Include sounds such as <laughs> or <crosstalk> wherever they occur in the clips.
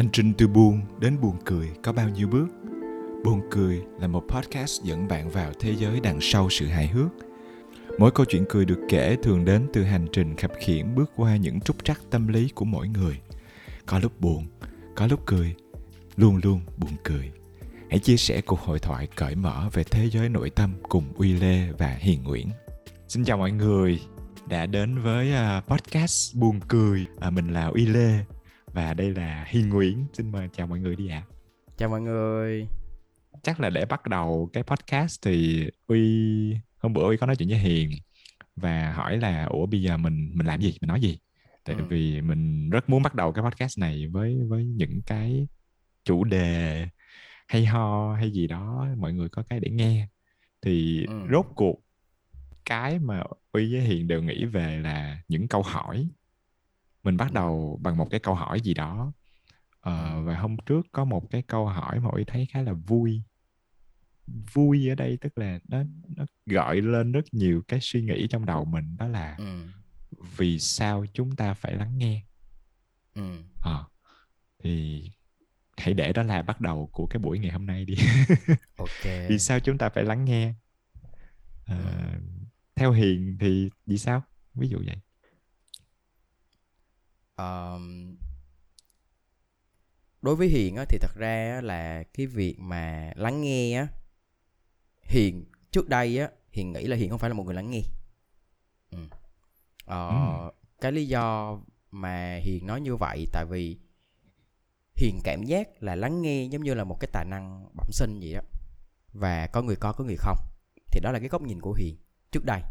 Hành trình từ buồn đến buồn cười có bao nhiêu bước? Buồn cười là một podcast dẫn bạn vào thế giới đằng sau sự hài hước. Mỗi câu chuyện cười được kể thường đến từ hành trình khập khiễng bước qua những trúc trắc tâm lý của mỗi người. Có lúc buồn, có lúc cười, luôn luôn buồn cười. Hãy chia sẻ cuộc hội thoại cởi mở về thế giới nội tâm cùng Uy Lê và Hiền Nguyễn. Xin chào mọi người đã đến với à, podcast buồn cười. À, mình là Uy Lê và đây là Hiền Nguyễn. Xin mời chào mọi người đi ạ. À. Chào mọi người. Chắc là để bắt đầu cái podcast thì Uy hôm bữa Uy có nói chuyện với Hiền và hỏi là ủa bây giờ mình mình làm gì, mình nói gì? Tại ừ. vì mình rất muốn bắt đầu cái podcast này với với những cái chủ đề hay ho hay gì đó mọi người có cái để nghe thì ừ. rốt cuộc cái mà uy với hiền đều nghĩ về là những câu hỏi mình bắt đầu bằng một cái câu hỏi gì đó. Ờ, và hôm trước có một cái câu hỏi mà uy thấy khá là vui. Vui ở đây tức là nó nó gọi lên rất nhiều cái suy nghĩ trong đầu mình đó là ừ. vì sao chúng ta phải lắng nghe? Ừ. à, thì hãy để đó là bắt đầu của cái buổi ngày hôm nay đi. <laughs> Ok. Vì sao chúng ta phải lắng nghe? À, theo hiền thì vì sao? Ví dụ vậy um, đối với hiền á, thì thật ra là cái việc mà lắng nghe á hiền trước đây á hiền nghĩ là hiền không phải là một người lắng nghe ừ. Ờ, ừ. cái lý do mà hiền nói như vậy tại vì hiền cảm giác là lắng nghe giống như là một cái tài năng bẩm sinh vậy đó và có người có có người không thì đó là cái góc nhìn của hiền trước đây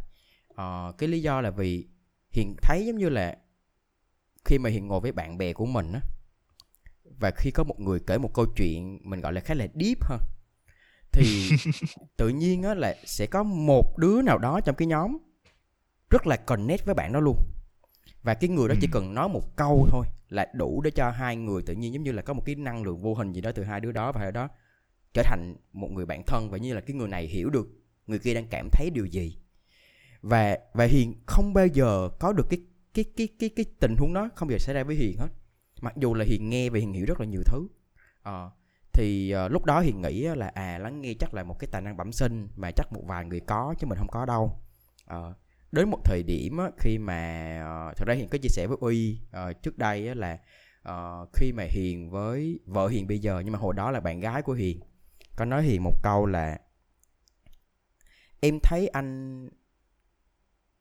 ờ, cái lý do là vì hiền thấy giống như là khi mà hiền ngồi với bạn bè của mình á và khi có một người kể một câu chuyện mình gọi là khá là deep hơn thì <laughs> tự nhiên á là sẽ có một đứa nào đó trong cái nhóm rất là connect với bạn đó luôn. Và cái người đó chỉ cần nói một câu thôi là đủ để cho hai người tự nhiên giống như là có một cái năng lượng vô hình gì đó từ hai đứa đó và hai đó trở thành một người bạn thân và như là cái người này hiểu được người kia đang cảm thấy điều gì. Và và hiền không bao giờ có được cái cái cái cái cái tình huống đó không bao giờ xảy ra với hiền hết. Mặc dù là hiền nghe và hiền hiểu rất là nhiều thứ. À, thì uh, lúc đó hiền nghĩ là à lắng nghe chắc là một cái tài năng bẩm sinh mà chắc một vài người có chứ mình không có đâu. À, đến một thời điểm á, khi mà uh, thật ra hiền có chia sẻ với uy uh, trước đây á, là uh, khi mà hiền với vợ hiền bây giờ nhưng mà hồi đó là bạn gái của hiền có nói hiền một câu là em thấy anh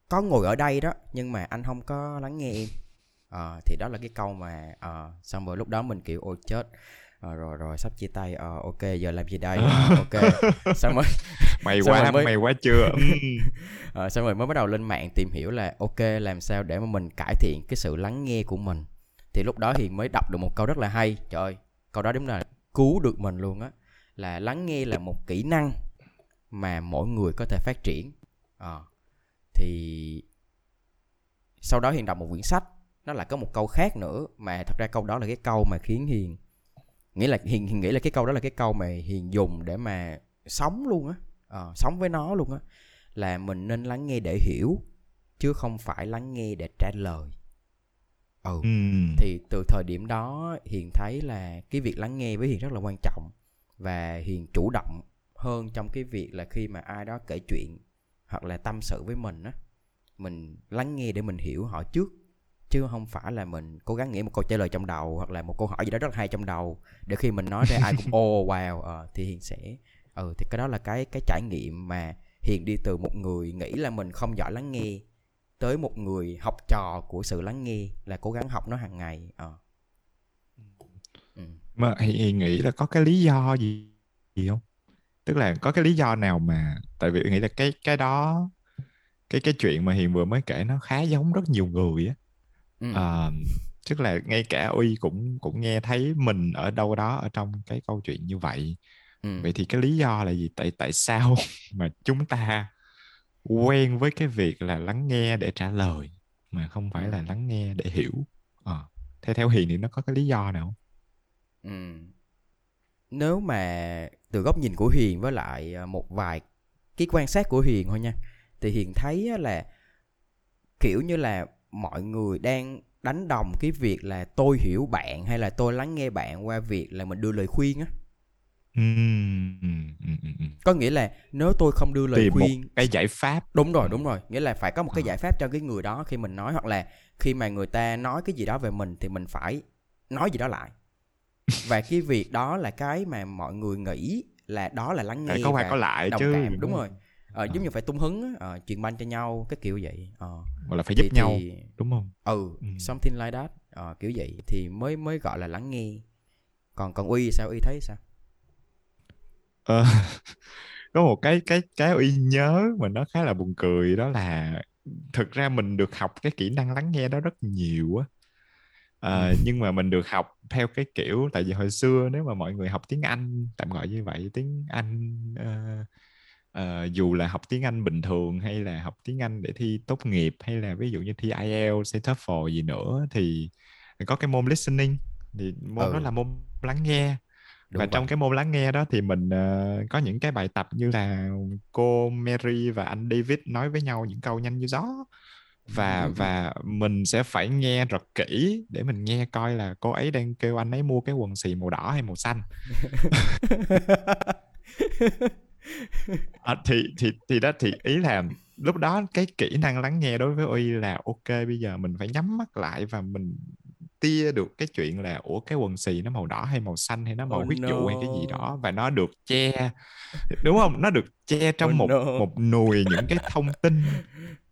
có ngồi ở đây đó nhưng mà anh không có lắng nghe em. À, thì đó là cái câu mà à, xong rồi lúc đó mình kiểu ôi chết. À, rồi rồi sắp chia tay à, ok giờ làm gì đây? À, <laughs> ok. Xong rồi <laughs> mày xong quá rồi mới... mày quá chưa? À, <laughs> xong rồi mới bắt đầu lên mạng tìm hiểu là ok làm sao để mà mình cải thiện cái sự lắng nghe của mình. Thì lúc đó thì mới đọc được một câu rất là hay. Trời ơi câu đó đúng là cứu được mình luôn á. Là lắng nghe là một kỹ năng mà mỗi người có thể phát triển. À, thì sau đó hiền đọc một quyển sách nó lại có một câu khác nữa mà thật ra câu đó là cái câu mà khiến hiền nghĩ là hiền, hiền nghĩ là cái câu đó là cái câu mà hiền dùng để mà sống luôn á à, sống với nó luôn á là mình nên lắng nghe để hiểu chứ không phải lắng nghe để trả lời ừ. ừ thì từ thời điểm đó hiền thấy là cái việc lắng nghe với hiền rất là quan trọng và hiền chủ động hơn trong cái việc là khi mà ai đó kể chuyện hoặc là tâm sự với mình á mình lắng nghe để mình hiểu họ trước chứ không phải là mình cố gắng nghĩ một câu trả lời trong đầu hoặc là một câu hỏi gì đó rất hay trong đầu để khi mình nói ra ai cũng ô oh, wow uh, thì hiền sẽ ừ thì cái đó là cái cái trải nghiệm mà hiền đi từ một người nghĩ là mình không giỏi lắng nghe tới một người học trò của sự lắng nghe là cố gắng học nó hàng ngày uh. ừ. mà hiền nghĩ là có cái lý do gì gì không tức là có cái lý do nào mà tại vì nghĩ là cái cái đó cái cái chuyện mà hiền vừa mới kể nó khá giống rất nhiều người á ừ. à, tức là ngay cả uy cũng cũng nghe thấy mình ở đâu đó ở trong cái câu chuyện như vậy ừ. vậy thì cái lý do là gì tại tại sao <laughs> mà chúng ta quen với cái việc là lắng nghe để trả lời mà không phải là lắng nghe để hiểu à, theo theo hiền thì nó có cái lý do nào không ừ. nếu mà từ góc nhìn của hiền với lại à, một vài cái quan sát của hiền thôi nha. Thì hiền thấy là kiểu như là mọi người đang đánh đồng cái việc là tôi hiểu bạn hay là tôi lắng nghe bạn qua việc là mình đưa lời khuyên á. Có nghĩa là nếu tôi không đưa lời tìm một khuyên cái giải pháp. Đúng rồi đúng rồi. Nghĩa là phải có một cái Ờ. giải pháp cho cái người đó khi mình nói hoặc là khi mà người ta nói cái gì đó về mình thì mình phải nói gì đó lại và cái việc đó là cái mà mọi người nghĩ là đó là lắng nghe phải có qua và có lại đồng chứ cảm đúng không? rồi. Ờ, giống như phải tung hứng á, ờ, truyền banh cho nhau cái kiểu vậy. Ờ. gọi là phải giúp thì, nhau thì đúng không? Ừ Ừ. something like that ờ, kiểu vậy. Thì mới mới gọi là lắng nghe. Còn còn uy sao? Uy thấy sao? Ờ, <laughs> có một cái cái cái uy nhớ mà nó khá là buồn cười đó là thực ra mình được học cái kỹ năng lắng nghe đó rất nhiều á Ờ, nhưng mà mình được học theo cái kiểu tại vì hồi xưa nếu mà mọi người học tiếng Anh tạm gọi như vậy tiếng Anh ờ, ờ, dù là học tiếng Anh bình thường hay là học tiếng Anh để thi tốt nghiệp hay là ví dụ như thi IELTS hay TOEFL gì nữa thì có cái môn listening. Thì môn đó Ừ. là môn lắng nghe. Đúng và vậy. trong cái môn lắng nghe đó thì mình ờ, có những cái bài tập như là cô Mary và anh David nói với nhau những câu nhanh như gió và và mình sẽ phải nghe rất kỹ để mình nghe coi là cô ấy đang kêu anh ấy mua cái quần xì màu đỏ hay màu xanh à, thì thì thì đó thì ý là lúc đó cái kỹ năng lắng nghe đối với Uy là ok bây giờ mình phải nhắm mắt lại và mình tia được cái chuyện là ủa cái quần xì nó màu đỏ hay màu xanh hay nó màu Oh huyết dụ hay cái gì no. đó và nó được che đúng không nó được che trong Oh một no. một nùi những cái thông tin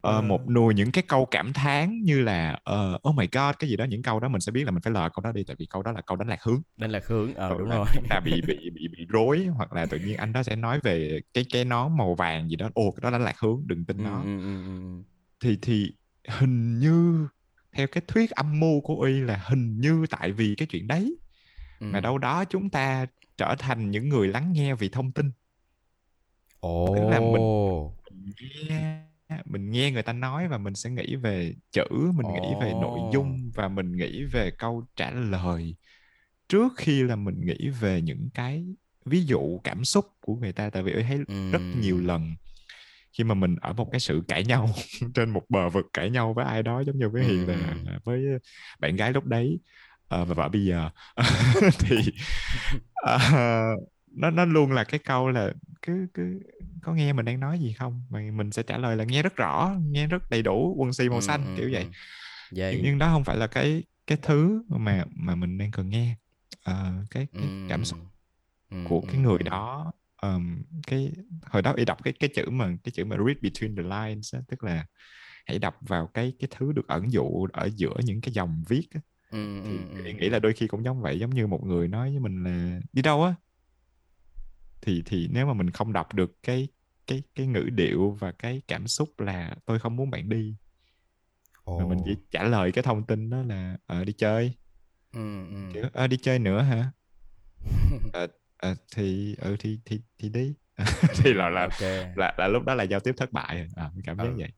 Ờ. một nùi những cái câu cảm thán như là ờ, oh my god cái gì đó những câu đó mình sẽ biết là mình phải lờ câu đó đi tại vì câu đó là câu đánh lạc hướng nên là hướng ờ Hoặc đúng rồi chúng ta bị <laughs> bị bị bị rối hoặc là tự nhiên anh đó sẽ nói về cái cái nón màu vàng gì đó ồ cái đó đánh lạc hướng đừng tin ừ, nó ừ, ừ, ừ. thì thì hình như theo cái thuyết âm mưu của y là hình như tại vì cái chuyện đấy Ừ. mà đâu đó chúng ta trở thành những người lắng nghe vì thông tin ồ tức là mình mình nghe mình nghe người ta nói và mình sẽ nghĩ về chữ mình nghĩ về nội dung và mình nghĩ về câu trả lời trước khi là mình nghĩ về những cái ví dụ cảm xúc của người ta. Tại vì tôi thấy rất nhiều lần khi mà mình ở một cái sự cãi nhau <laughs> trên một bờ vực cãi nhau với ai đó giống như với hiền là là với bạn gái lúc đấy. Ờ, và vợ bây giờ <laughs> <laughs> thì ờ, nó nó luôn là cái câu là cứ cứ có nghe mình đang nói gì không mà mình sẽ trả lời là nghe rất rõ nghe rất đầy đủ quần xì màu Ừ, xanh ừ, kiểu vậy ừ. Vậy. nhưng, nhưng đó không phải là cái cái thứ mà mà mình đang cần nghe Ờ, cái cái cảm xúc Ừm. của cái người đó ờm, cái hồi đó y đọc cái cái chữ mà cái chữ mà read between the lines á, tức là hãy đọc vào cái cái thứ được ẩn dụ ở giữa những cái dòng viết á. Ừm, thì ừm, nghĩ là đôi khi cũng giống vậy giống như một người nói với mình là đi đâu á thì thì nếu mà mình không đọc được cái cái cái ngữ điệu và cái cảm xúc là tôi không muốn bạn đi mà mình chỉ trả lời cái thông tin đó là ờ đi chơi Ừm, ừm. kiểu ờ đi chơi nữa hả <laughs> Ờ, ờ, thì ừ thì thì thì đi <laughs> thì là là ok. là là lúc đó là giao tiếp thất bại à, cảm giác Ừ. vậy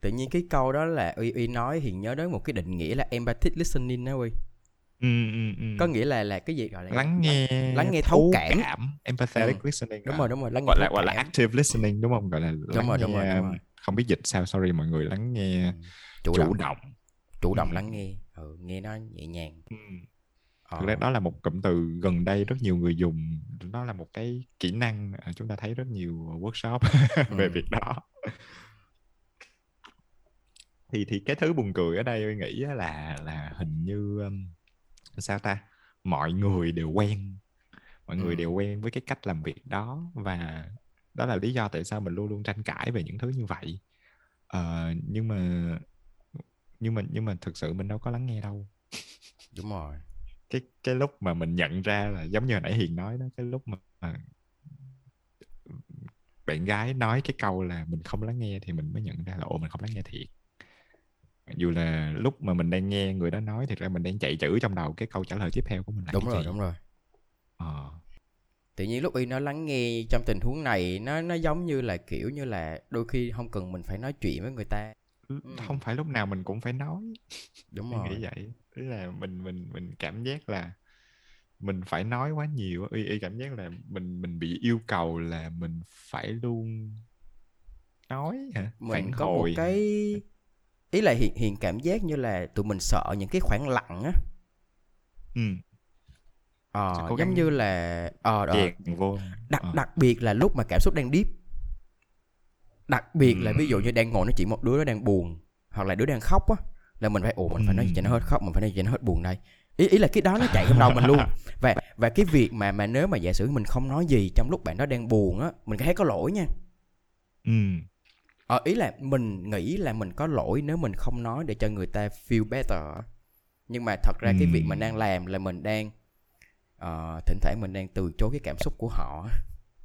Tự nhiên cái câu đó là Uy Uy nói thì nhớ đến một cái định nghĩa là empathic listening đó Uy. Ừ, ừ, ừ. Có nghĩa là là cái gì gọi là lắng nghe lắng nghe thấu cảm. empathetic Ừ. listening Đúng à. rồi, đúng rồi, lắng nghe gọi là gọi là cảm. active listening đúng không gọi là Đúng lắng rồi, nghe đúng rồi, đúng rồi. không biết dịch sao sorry mọi người lắng nghe Ừm. Chủ, chủ động, động chủ động Ừ. lắng nghe. Ừ, nghe nó nhẹ nhàng. Ừ. Ờ. thực ra đó là một cụm từ gần đây rất nhiều người dùng nó là một cái kỹ năng à, chúng ta thấy rất nhiều workshop <laughs> về Ừ. việc đó thì thì cái thứ buồn cười ở đây tôi nghĩ là là hình như um, sao ta? Mọi người đều quen. Mọi người Ừ. đều quen với cái cách làm việc đó và đó là lý do tại sao mình luôn luôn tranh cãi về những thứ như vậy. Ờ, nhưng mà nhưng mà nhưng mà thực sự mình đâu có lắng nghe đâu. Đúng rồi. cái cái lúc mà mình nhận ra là giống như hồi nãy hiền nói đó cái lúc mà, mà bạn gái nói cái câu là mình không lắng nghe thì mình mới nhận ra là ồ mình không lắng nghe thiệt dù là lúc mà mình đang nghe người đó nói thì ra mình đang chạy chữ trong đầu cái câu trả lời tiếp theo của mình là Đúng rồi, gì? đúng rồi. Ờ. tự nhiên lúc y nó lắng nghe trong tình huống này nó nó giống như là kiểu như là đôi khi không cần mình phải nói chuyện với người ta. Không phải lúc nào mình cũng phải nói. Đúng rồi nghĩ vậy. Tức là mình mình mình cảm giác là mình phải nói quá nhiều y, y cảm giác là mình mình bị yêu cầu là mình phải luôn nói hả? Mình phản có một hồi cái ý là hiện hiện cảm giác như là tụi mình sợ những cái khoảng lặng á. Ừ. Ờ, cố giống như là ờ chèn vô. Đặc Ờ. đặc biệt là lúc mà cảm xúc đang deep. Đặc biệt là Ừ. ví dụ như đang ngồi nói chuyện một đứa nó đang buồn hoặc là đứa đang khóc á là mình phải ồ mình phải nói gì cho nó Ừ. hết khóc mình phải nói gì cho nó hết buồn đây. Ý ý là cái đó nó chạy trong đầu mình luôn. Và và cái việc mà mà nếu mà giả sử mình không nói gì trong lúc bạn đó đang buồn á mình thấy có lỗi nha. Ừ ờ ý là mình nghĩ là mình có lỗi nếu mình không nói để cho người ta feel better nhưng mà thật ra cái việc mình đang làm là mình đang ờ, thỉnh thoảng mình đang từ chối cái cảm xúc của họ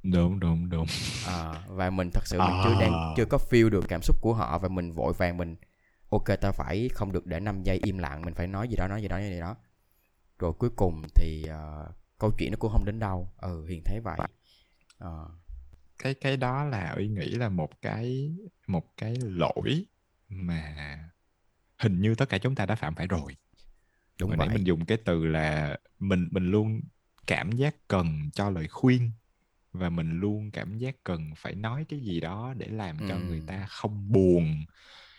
đúng đúng đúng. Ờ, và mình thật sự mình chưa À. đang chưa có feel được cảm xúc của họ và mình vội vàng mình ok ta phải không được để 5 giây im lặng mình phải nói gì đó nói gì đó nói gì đó. Rồi cuối cùng thì ờ, câu chuyện nó cũng không đến đâu. Ừ hiền thấy vậy. Ờ, cái cái đó là uy nghĩ là một cái một cái lỗi mà hình như tất cả chúng ta đã phạm phải rồi đúng Hồi vậy nãy mình dùng cái từ là mình mình luôn cảm giác cần cho lời khuyên và mình luôn cảm giác cần phải nói cái gì đó để làm cho người Ừm. ta không buồn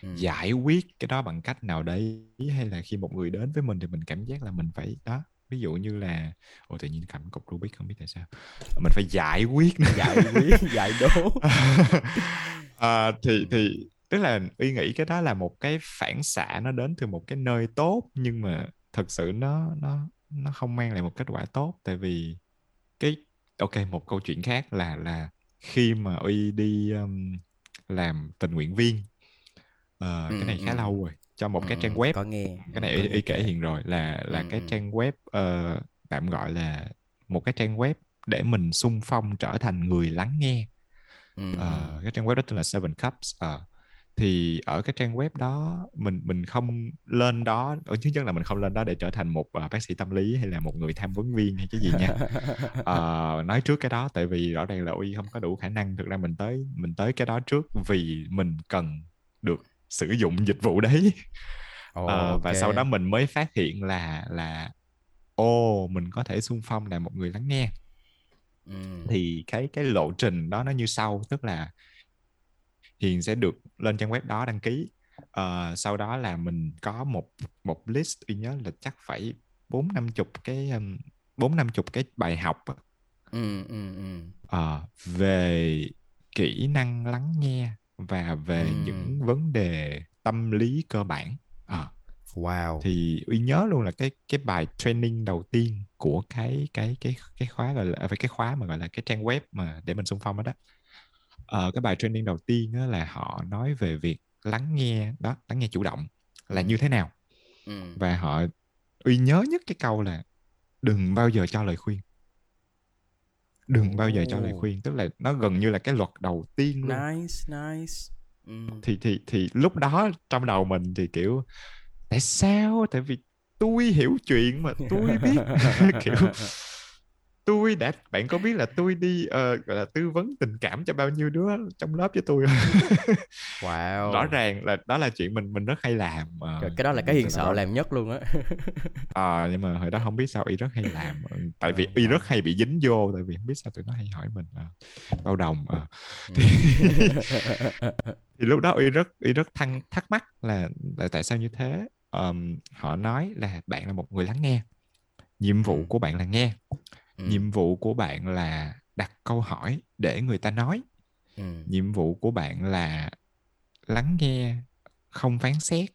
Ừ. giải quyết cái đó bằng cách nào đấy hay là khi một người đến với mình thì mình cảm giác là mình phải đó ví dụ như là ồ tự nhiên cầm cục Rubik không biết tại sao. Mình phải giải quyết giải quyết giải đố. <laughs> À, thì thì tức là uy nghĩ cái đó là một cái phản xạ nó đến từ một cái nơi tốt nhưng mà thật sự nó nó nó không mang lại một kết quả tốt. Tại vì cái ok một câu chuyện khác là là khi mà uy đi um, làm tình nguyện viên. Ờ, Ừ, cái này khá ừ. lâu rồi cho một cái Ừ, trang ừ, web. có nghe. Cái này y, y kể. hiện rồi là là Ừ, cái ừ. trang web ờ, tạm gọi là một cái trang web để mình xung phong trở thành người lắng nghe. Ừ, Ờ, ừ. cái trang web đó tên là Seven Cups. Ờ, thì ở cái trang web đó mình mình không lên đó ở thứ nhất là mình không lên đó để trở thành một ờ, bác sĩ tâm lý hay là một người tham vấn viên hay cái gì nha. <laughs> Ờ, nói trước cái đó tại vì rõ ràng là uy không có đủ khả năng. Thực ra mình tới mình tới cái đó trước vì mình cần được sử dụng dịch vụ đấy Ồ, Ờ, và ok. sau đó mình mới phát hiện là là ô mình có thể xung phong là một người lắng nghe Ừ. thì cái cái lộ trình đó nó như sau tức là Hiền sẽ được lên trang web đó đăng ký Ờ, sau đó là mình có một một list tôi nhớ là chắc phải bốn năm chục cái um, bốn năm chục cái bài học Ừ, ừ, ừ. ờ, về kỹ năng lắng nghe và về Ừ. những vấn đề tâm lý cơ bản Ờ, Wow. thì uy nhớ luôn là cái cái bài training đầu tiên của cái cái cái cái khóa gọi là à, cái khóa mà gọi là cái trang web mà để mình xung phong đó đó Ờ, cái bài training đầu tiên đó là họ nói về việc lắng nghe đó lắng nghe chủ động là như thế nào Ừ. và họ uy nhớ nhất cái câu là đừng bao giờ cho lời khuyên đừng bao giờ cho lời khuyên. Tức là nó gần như là cái luật đầu tiên luôn. Nice, nice. Ừ. thì thì thì lúc đó trong đầu mình thì kiểu tại sao? Tại vì tôi hiểu chuyện mà tôi biết. <laughs> <laughs> Kiểu tôi đã bạn có biết là tôi đi ờ, gọi là tư vấn tình cảm cho bao nhiêu đứa trong lớp với tôi? <laughs> Wow. rõ ràng là đó là chuyện mình mình rất hay làm Trời, cái đó là cái hiền sợ đó- làm nhất luôn á. <laughs> Ờ, nhưng mà hồi đó không biết sao y rất hay làm tại vì y rất hay bị dính vô tại vì không biết sao tụi nó hay hỏi mình ờ, bao đồng ờ. Ừ. <laughs> thì lúc đó y rất y rất thắc thắc mắc là, là tại sao như thế Ờm, họ nói là bạn là một người lắng nghe nhiệm vụ Ừ. của bạn là nghe Ừ. nhiệm vụ của bạn là đặt câu hỏi để người ta nói Ừ. nhiệm vụ của bạn là lắng nghe không phán xét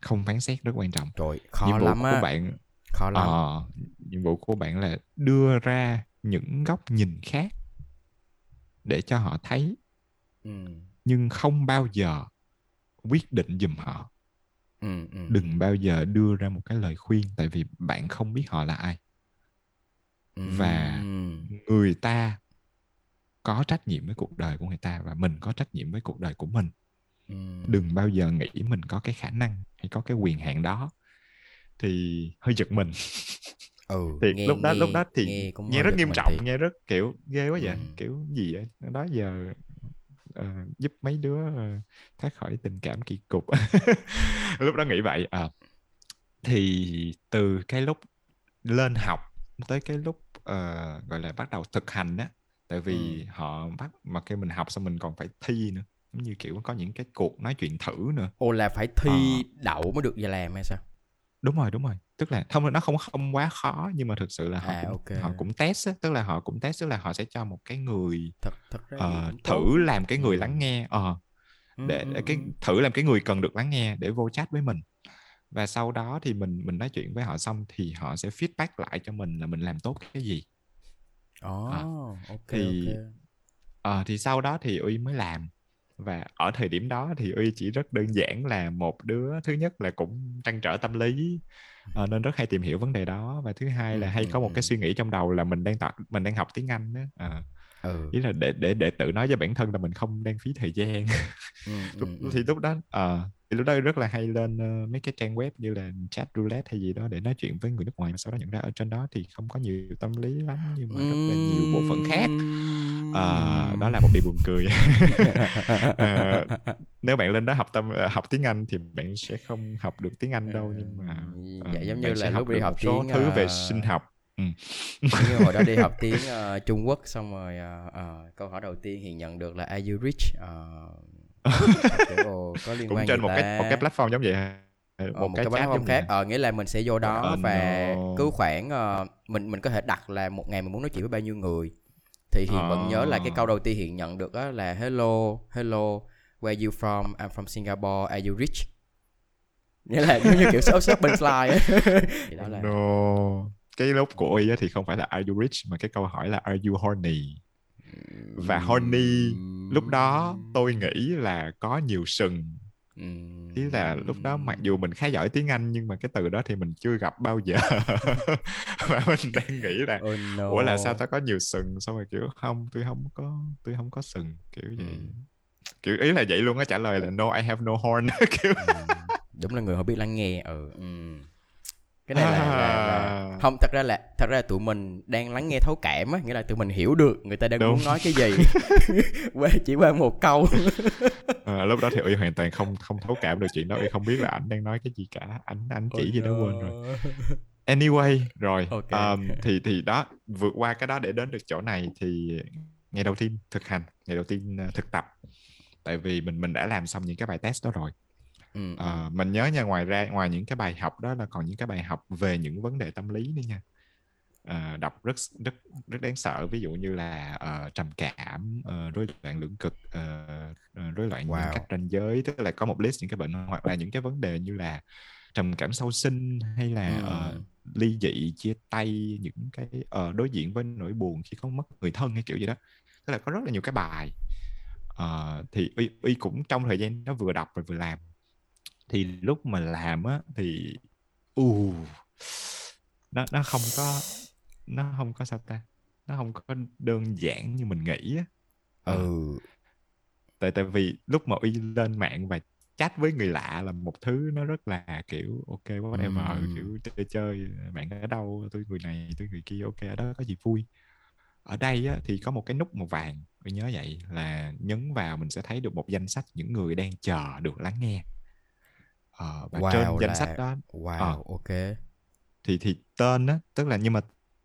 không phán xét rất quan trọng Trời, khó nhiệm vụ lắm của á. bạn Khó lắm. ờ, nhiệm vụ của bạn là đưa ra những góc nhìn khác để cho họ thấy Ừ. nhưng không bao giờ quyết định giùm họ Ừ. Ừ. đừng bao giờ đưa ra một cái lời khuyên tại vì bạn không biết họ là ai Ừ. và người ta có trách nhiệm với cuộc đời của người ta và mình có trách nhiệm với cuộc đời của mình. Đừng bao giờ nghĩ mình có cái khả năng hay có cái quyền hạn đó. Thì hơi giật mình. Ừ. <laughs> thì nghe- lúc đó nghe- lúc đó thì nghe nghe, cũng hơi rất nghiêm trọng thiệt. nghe rất kiểu ghê quá vậy. Ừ. kiểu gì vậy? Đó giờ ờ, giúp mấy đứa ờ, thoát khỏi tình cảm kỳ cục. <laughs> Lúc đó nghĩ vậy à, thì từ cái lúc lên học tới cái lúc ờ, gọi là bắt đầu thực hành á tại vì Ừ. họ bắt mà kêu mình học xong mình còn phải thi nữa giống như kiểu có những cái cuộc nói chuyện thử nữa ồ là phải thi đậu mới được về làm hay sao đúng rồi đúng rồi tức là không nó không không quá khó nhưng mà thực sự là họ À, cũng, ok. họ cũng test á, tức là họ cũng test tức là họ sẽ cho một cái người thật thật ra ờ, tốt. thử làm cái người Ừ. lắng nghe ờ Ừ, để ừ, để cái ừ. thử làm cái người cần được lắng nghe để vô chat với mình và sau đó thì mình mình nói chuyện với họ xong thì họ sẽ feedback lại cho mình là mình làm tốt cái gì. Ồ, À, ok thì- ok. Ờ, thì sau đó thì uy mới làm. Và ở thời điểm đó thì uy chỉ rất đơn giản là một đứa thứ nhất là cũng trăn trở tâm lý ờ, nên rất hay tìm hiểu vấn đề đó. Và thứ hai là Ừ, hay ừ, có một ừ. cái suy nghĩ trong đầu là mình đang tập mình đang học tiếng Anh đó Ờ, ừ, ý là để để để tự nói với bản thân là mình không đang phí thời gian. Ừ, <laughs> ừ, ừ. thì lúc đó ờ, thì lúc đó rất là hay lên ờ, mấy cái trang web như là chat roulette hay gì đó để nói chuyện với người nước ngoài mà sau đó nhận ra ở trên đó thì không có nhiều tâm lý lắm nhưng mà rất là nhiều bộ phận khác. Ờ, đó là một điều buồn cười. <laughs> Ờ, nếu bạn lên đó học tâm học tiếng Anh thì bạn sẽ không học được tiếng Anh đâu nhưng mà Dạ, giống như là lúc đi được học tiếng, thứ về sinh học ừ. Như hồi đó đi học <laughs> tiếng ờ, Trung Quốc xong rồi ờ, ờ, câu hỏi đầu tiên thì nhận được là are you rich <laughs> kiểu, ồ, có liên cũng quan trên một ta? cái một cái platform giống vậy ha. Ờ, Ờ, một, cái, chat platform khác ờ, nghĩa là mình sẽ vô đó Oh, và no. cứ khoảng ờ, mình mình có thể đặt là một ngày mình muốn nói chuyện với bao nhiêu người thì hiện vẫn nhớ là cái câu đầu tiên hiện nhận được đó là hello hello where you from I'm from Singapore are you rich nghĩa là giống như kiểu shop shopping slide á <laughs> thì đó là No. Cái lúc của Uy thì không phải là are you rich mà cái câu hỏi là are you horny. Và horny lúc đó tôi nghĩ là có nhiều sừng. Ý là lúc đó mặc dù mình khá giỏi tiếng Anh nhưng mà cái từ đó thì mình chưa gặp bao giờ. <laughs> Và mình đang nghĩ là oh no. ủa là sao tao có nhiều sừng xong rồi kiểu không tôi không có tôi không có sừng kiểu vậy. Ừ. Kiểu ý là vậy luôn á trả lời là no I have no horn <laughs> kiểu Ừm, đúng là người không biết lắng nghe ừ ừm. Cái này là, là, là À. không thật ra là thật ra là tụi mình đang lắng nghe thấu cảm á nghĩa là tụi mình hiểu được người ta đang Đúng. muốn nói cái gì. <laughs> Qua chỉ qua một câu. Ờ, <laughs> lúc đó thì uy hoàn toàn không không thấu cảm được chuyện đó. Uy không biết là ảnh đang nói cái gì cả. Ảnh ảnh chỉ gì đó quên rồi. anyway rồi Ok. um, thì thì đó vượt qua cái đó để đến được chỗ này thì ngày đầu tiên thực hành ngày đầu tiên uh, thực tập. Tại vì mình mình đã làm xong những cái bài test đó rồi ừ, Ờ, mình nhớ nha ngoài ra ngoài những cái bài học đó là còn những cái bài học về những vấn đề tâm lý nữa nha. Ờ, đọc rất rất rất đáng sợ ví dụ như là ờ, trầm cảm ờ, rối loạn lưỡng cực ờ, rối loạn Wow. cách ranh giới tức là có một list những cái bệnh hoặc là những cái vấn đề như là trầm cảm sau sinh hay là Ừ. ờ, ly dị chia tay những cái ờ, đối diện với nỗi buồn khi có mất người thân hay kiểu gì đó. Tức là có rất là nhiều cái bài. Ờ, thì uy, uy cũng trong thời gian đó vừa đọc và vừa làm thì lúc mà làm á thì u nó nó không có nó không có sao ta? Nó không có đơn giản như mình nghĩ á. Ờ, ừ. Tại tại vì lúc mà uy lên mạng và chat với người lạ là một thứ nó rất là kiểu ok whatever Ừm. kiểu chơi chơi bạn ở đâu tôi người này tôi người kia ok ở đó có gì vui. Ở đây á, thì có một cái nút màu vàng tôi nhớ vậy là nhấn vào mình sẽ thấy được một danh sách những người đang chờ được lắng nghe Ờ, và Wow, trên danh là- sách đó wow Ờ. ok thì thì tên á tức là nhưng mà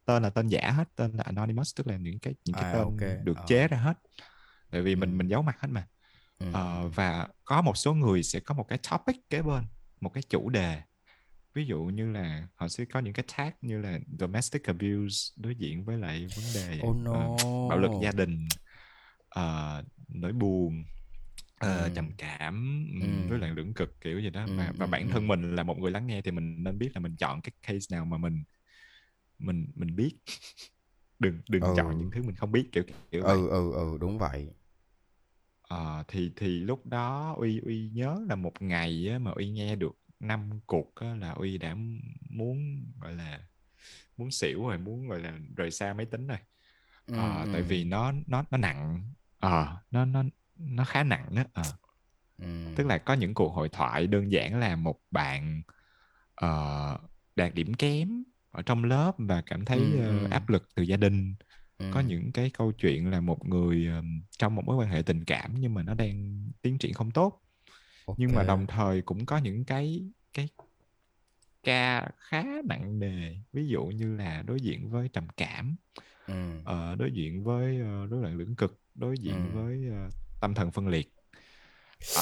tên là tên giả hết tên là anonymous tức là những cái những cái À, tên ok. được Ờ. chế ra hết tại vì mình Ừ. mình giấu mặt hết mà ừ. Ờ, và có một số người sẽ có một cái topic kế bên một cái chủ đề ví dụ như là họ sẽ có những cái tag như là domestic abuse đối diện với lại vấn đề oh no ờ, bạo lực gia đình ờ, nỗi buồn ờ, Ừ. trầm cảm Ừ. ừ. rối loạn lưỡng cực kiểu gì đó Ừ, và, và ừ, bản ừ. thân mình là một người lắng nghe thì mình nên biết là mình chọn cái case nào mà mình mình mình biết <laughs> đừng đừng Ừ. chọn những thứ mình không biết kiểu kiểu vậy ừ ừ ừ đúng vậy Ờ, thì thì lúc đó uy uy nhớ là một ngày á, mà uy nghe được năm cuộc á, là uy đã muốn gọi là muốn xỉu rồi muốn gọi là rời xa máy tính rồi Ừ, Ờ, tại ừ. vì nó nó nó nặng ờ nó nó nó khá nặng á Ờ. Ừ. tức là có những cuộc hội thoại đơn giản là một bạn ờ, đạt điểm kém ở trong lớp và cảm thấy Ừ, ừ. áp lực từ gia đình Ừ. có những cái câu chuyện là một người ừm, trong một mối quan hệ tình cảm nhưng mà nó đang tiến triển không tốt nhưng mà đồng thời cũng có những cái cái ca khá nặng nề ví dụ như là đối diện với trầm cảm ừ. ờ, đối diện với ờ, rối loạn lưỡng cực đối diện Ừ. với ờ, tâm thần phân liệt. À,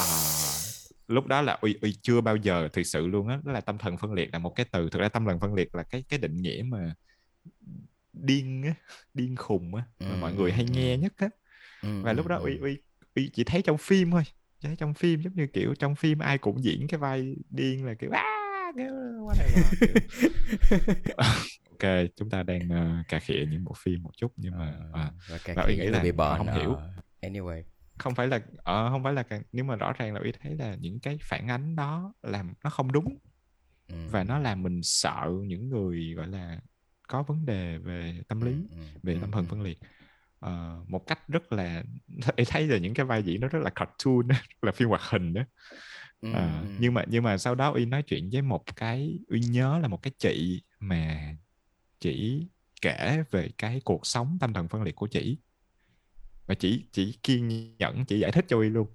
lúc đó là uy uy chưa bao giờ thực sự luôn á đó là tâm thần phân liệt là một cái từ thực ra tâm thần phân liệt là cái cái định nghĩa mà điên á điên khùng á mà Ừ, mọi người hay ừ, nghe nhất á. Ừ, và lúc ừ, đó ừ. uy uy uy chỉ thấy trong phim thôi chỉ thấy trong phim giống như kiểu trong phim ai cũng diễn cái vai điên là kiểu kiểu whatever <laughs> kiểu. Ok chúng ta đang uh, cà khịa những bộ phim một chút nhưng mà à, và và Uy nghĩ là bị bệnh không ờ, hiểu. anyway không phải là ờ, không phải là nhưng mà rõ ràng là uy thấy là những cái phản ánh đó làm nó không đúng ừ, và nó làm mình sợ những người gọi là có vấn đề về tâm lý ừ, về tâm thần phân liệt. Ờ, một cách rất là <laughs> em thấy là những cái vai diễn nó rất là cartoon rất là phim hoạt hình đó Ừ, Ờ, ừ. nhưng mà nhưng mà sau đó uy nói chuyện với một cái uy nhớ là một cái chị mà chỉ kể về cái cuộc sống tâm thần phân liệt của chị và chị chỉ kiên nhẫn chị giải thích cho uy luôn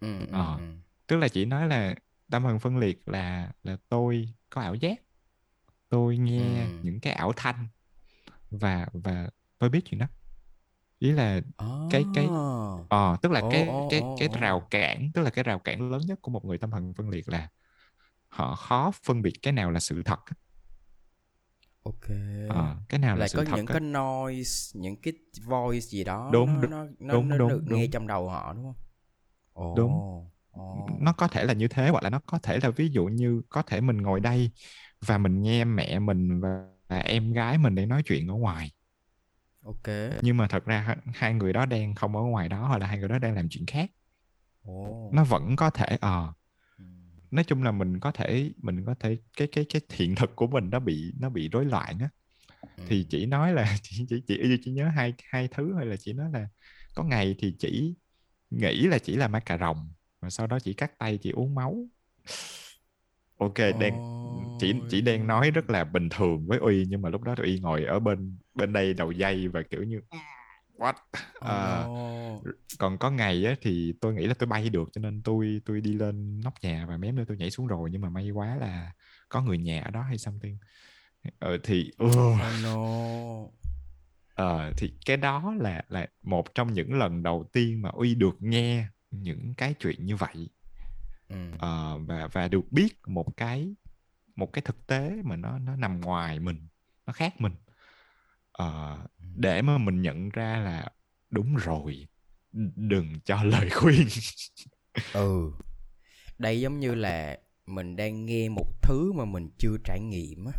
Ừ, ừ, Ờ. ừ. tức là chị nói là tâm thần phân liệt là là tôi có ảo giác tôi nghe Ừ. những cái ảo thanh và và tôi biết chuyện đó ý là cái cái Ồ. ờ tức là Ồ, cái ồ, cái cái rào cản tức là cái rào cản lớn nhất của một người tâm thần phân liệt là họ khó phân biệt cái nào là sự thật. Ok Ờ, cái nào là, là sự có thật những á. cái noise những cái voice gì đó Đúng, nó nó nó, đúng, nó đúng, được nghe đúng. trong đầu họ đúng không ồ Đúng. ồ nó có thể là như thế hoặc là nó có thể là ví dụ như có thể mình ngồi đây và mình nghe mẹ mình và em gái mình đang nói chuyện ở ngoài ok nhưng mà thật ra hai- người đó đang không ở ngoài đó hoặc là hai người đó đang làm chuyện khác ồ nó vẫn có thể ờ Ừ. nói chung là mình có thể mình có thể cái cái cái hiện thực của mình nó bị nó bị rối loạn á. Ừ. thì chỉ nói là <laughs> chỉ chỉ chỉ, chỉ nhớ hai hai thứ hay là chỉ nói là có ngày thì chỉ nghĩ là chỉ là má cà rồng và sau đó chỉ cắt tay chỉ uống máu. Ok đang chỉ chỉ đang nói rất là bình thường với uy nhưng mà lúc đó thì uy ngồi ở bên bên đây đầu dây và kiểu như what? À, còn có ngày á thì tôi nghĩ là tôi bay được cho nên tôi tôi đi lên nóc nhà và mém nữa tôi nhảy xuống rồi nhưng mà may quá là có người nhà ở đó hay something. Ờ, thì ừ, oh no. Ờ, thì cái đó là là một trong những lần đầu tiên mà uy được nghe những cái chuyện như vậy. Ừ. Ờ, và và được biết một cái một cái thực tế mà nó nó nằm ngoài mình nó khác mình. Ờ, để mà mình nhận ra là đúng rồi đừng cho lời khuyên. Ừ. Đây giống như là mình đang nghe một thứ mà mình chưa trải nghiệm á.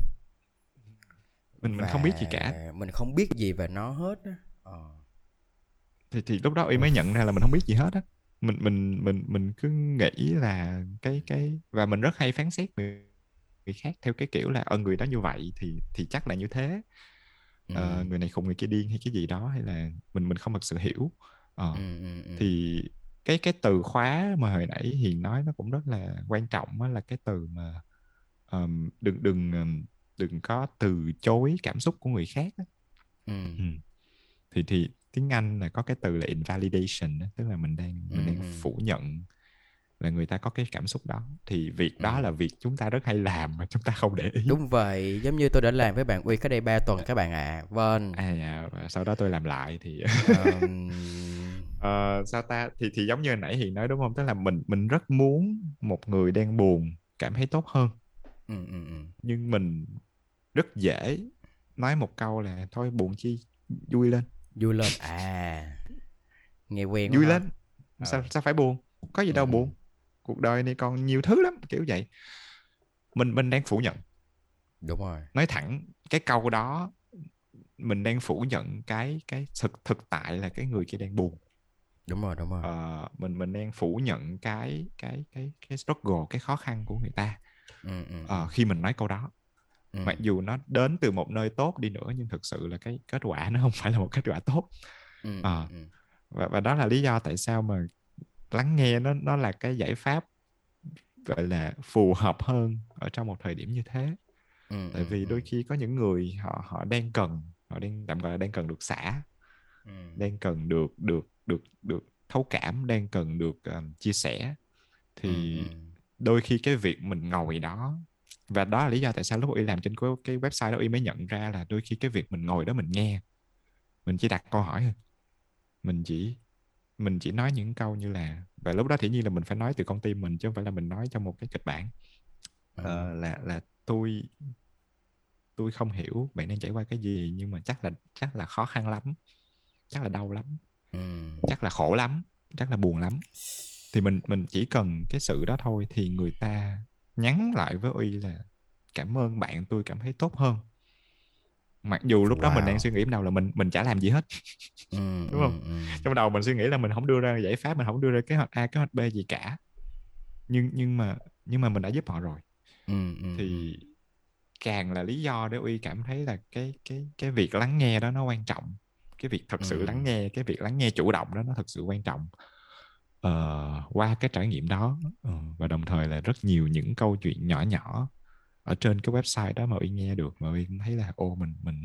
Mình mình không biết gì cả. mình không biết gì về nó hết á. Ờ. thì thì lúc đó uy mới nhận ra là mình không biết gì hết á. Mình mình mình mình cứ nghĩ là cái cái và mình rất hay phán xét người, người khác theo cái kiểu là ơ người đó như vậy thì thì chắc là như thế Ừ. người này khùng người kia điên hay cái gì đó hay là mình mình không thực sự hiểu Ờ, Ừ, ừ, ừ. thì cái cái từ khóa mà hồi nãy hiền nói nó cũng rất là quan trọng là cái từ mà ờm, đừng đừng đừng có từ chối cảm xúc của người khác. Ừ. Ừ. thì thì tiếng Anh là có cái từ là invalidation á, tức là mình đang mình đang phủ nhận là người ta có cái cảm xúc đó. Thì việc đó Ừ. là việc chúng ta rất hay làm mà chúng ta không để ý. Đúng vậy giống như tôi đã làm với bạn uy cách đây 3 tuần các bạn ạ. Vâng. À, dạ, sau đó tôi làm lại thì Ờm, <laughs> Ờ, sao ta? Thì thì giống như nãy Hiền nói đúng không? Tức là mình mình rất muốn một người đang buồn cảm thấy tốt hơn. Ừ, ừ, ừ. nhưng mình rất dễ nói một câu là thôi buồn chi vui lên. Vui lên. À nghe quen vui lên. Ờ. sao sao phải buồn? Có gì đâu ừ. buồn cuộc đời này còn nhiều thứ lắm kiểu vậy. Mình mình đang phủ nhận. Đúng rồi. Nói thẳng cái câu đó mình đang phủ nhận cái cái thực thực tại là cái người kia đang buồn. Đúng rồi đúng rồi. Ờ, mình mình đang phủ nhận cái cái cái cái struggle cái khó khăn của người ta. Ừ, ừ, Ờ, khi mình nói câu đó. Ừ. mặc dù nó đến từ một nơi tốt đi nữa nhưng thực sự là cái kết quả nó không phải là một kết quả tốt. Ừ, Ờ. ừ, ừ. và và đó là lý do tại sao mà lắng nghe nó nó là cái giải pháp gọi là phù hợp hơn ở trong một thời điểm như thế Ừ, tại ừ, vì ừ. đôi khi có những người họ họ đang cần họ đang tạm gọi là đang cần được xả Ừ. đang cần được được được được thấu cảm đang cần được um, chia sẻ thì Ừ, ừ. đôi khi cái việc mình ngồi đó và đó là lý do tại sao lúc y làm trên cái, cái website đó y mới nhận ra là đôi khi cái việc mình ngồi đó mình nghe mình chỉ đặt câu hỏi thôi mình chỉ mình chỉ nói những câu như là và lúc đó thì nhiên là mình phải nói từ con tim mình chứ không phải là mình nói trong một cái kịch bản. Ờ, là là tôi tôi không hiểu bạn đang trải qua cái gì nhưng mà chắc là chắc là khó khăn lắm chắc là đau lắm ừ. chắc là khổ lắm chắc là buồn lắm. Thì mình mình chỉ cần cái sự đó thôi thì người ta nhắn lại với uy là cảm ơn bạn tôi cảm thấy tốt hơn mặc dù lúc wow. đó mình đang suy nghĩ đầu là mình mình chả làm gì hết. Ừ, <laughs> đúng không? ừ, ừ. trong đầu mình suy nghĩ là mình không đưa ra giải pháp mình không đưa ra kế hoạch a kế hoạch b gì cả. Nhưng nhưng mà nhưng mà mình đã giúp họ rồi. Ừ, ừ, thì càng là lý do để uy cảm thấy là cái cái cái việc lắng nghe đó nó quan trọng. Cái việc thật sự ừ. lắng nghe cái việc lắng nghe chủ động đó nó thật sự quan trọng. Uh, qua cái trải nghiệm đó uh, và đồng thời là rất nhiều những câu chuyện nhỏ nhỏ ở trên cái website đó mà uy nghe được mà uy thấy là ô mình mình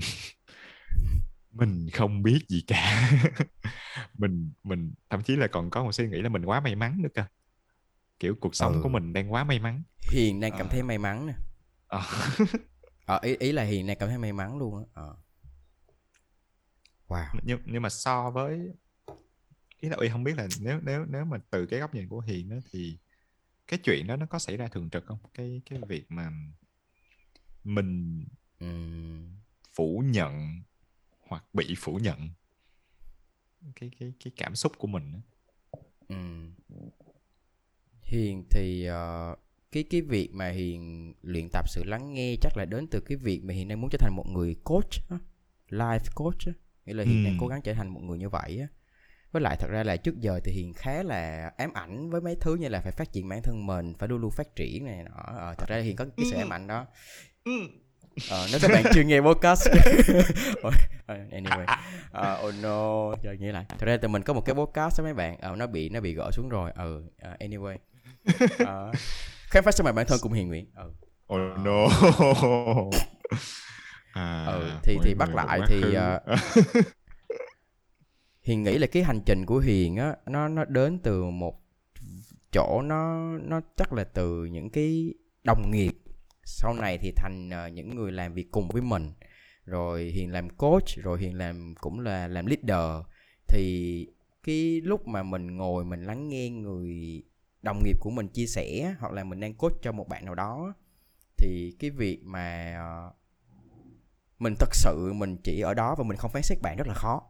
<laughs> mình không biết gì cả <laughs> mình mình thậm chí là còn có một suy nghĩ là mình quá may mắn nữa cơ kiểu cuộc sống ừ. của mình đang quá may mắn hiền đang cảm à. thấy may mắn nè à. à, <laughs> ý ý là hiền đang cảm thấy may mắn luôn á à. wow nhưng nhưng mà so với ý là uy không biết là nếu nếu nếu mà từ cái góc nhìn của hiền đó thì cái chuyện đó nó có xảy ra thường trực không cái cái việc mà mình uhm. phủ nhận hoặc bị phủ nhận cái cái cái cảm xúc của mình uhm. hiền thì uh, cái cái việc mà hiền luyện tập sự lắng nghe chắc là đến từ cái việc mà hiền đang muốn trở thành một người coach á, life coach á. nghĩa là hiền uhm. đang cố gắng trở thành một người như vậy á với lại thật ra là trước giờ thì hiền khá là ám ảnh với mấy thứ như là phải phát triển bản thân mình phải luôn luôn phát triển này nọ ờ, thật ra hiền có cái sự ám ảnh đó ờ, nếu các bạn chưa nghe podcast. <laughs> <laughs> Anyway. Uh, oh no giờ nghĩ lại. Thật ra thì mình có một cái podcast đó mấy bạn. Uh, nó bị nó bị gỡ xuống rồi. Ừ uh, anyway. Uh, khám phá sức mạnh bản thân cùng hiền nguyện ừ. oh no. <laughs> À, ừ thì thì bắt lại thì uh, hiền nghĩ là cái hành trình của hiền á nó nó đến từ một chỗ nó nó chắc là từ những cái đồng nghiệp sau này thì thành uh, những người làm việc cùng với mình rồi hiền làm coach rồi hiền làm cũng là làm leader thì cái lúc mà mình ngồi mình lắng nghe người đồng nghiệp của mình chia sẻ hoặc là mình đang coach cho một bạn nào đó thì cái việc mà uh, mình thật sự mình chỉ ở đó và mình không phán xét bạn rất là khó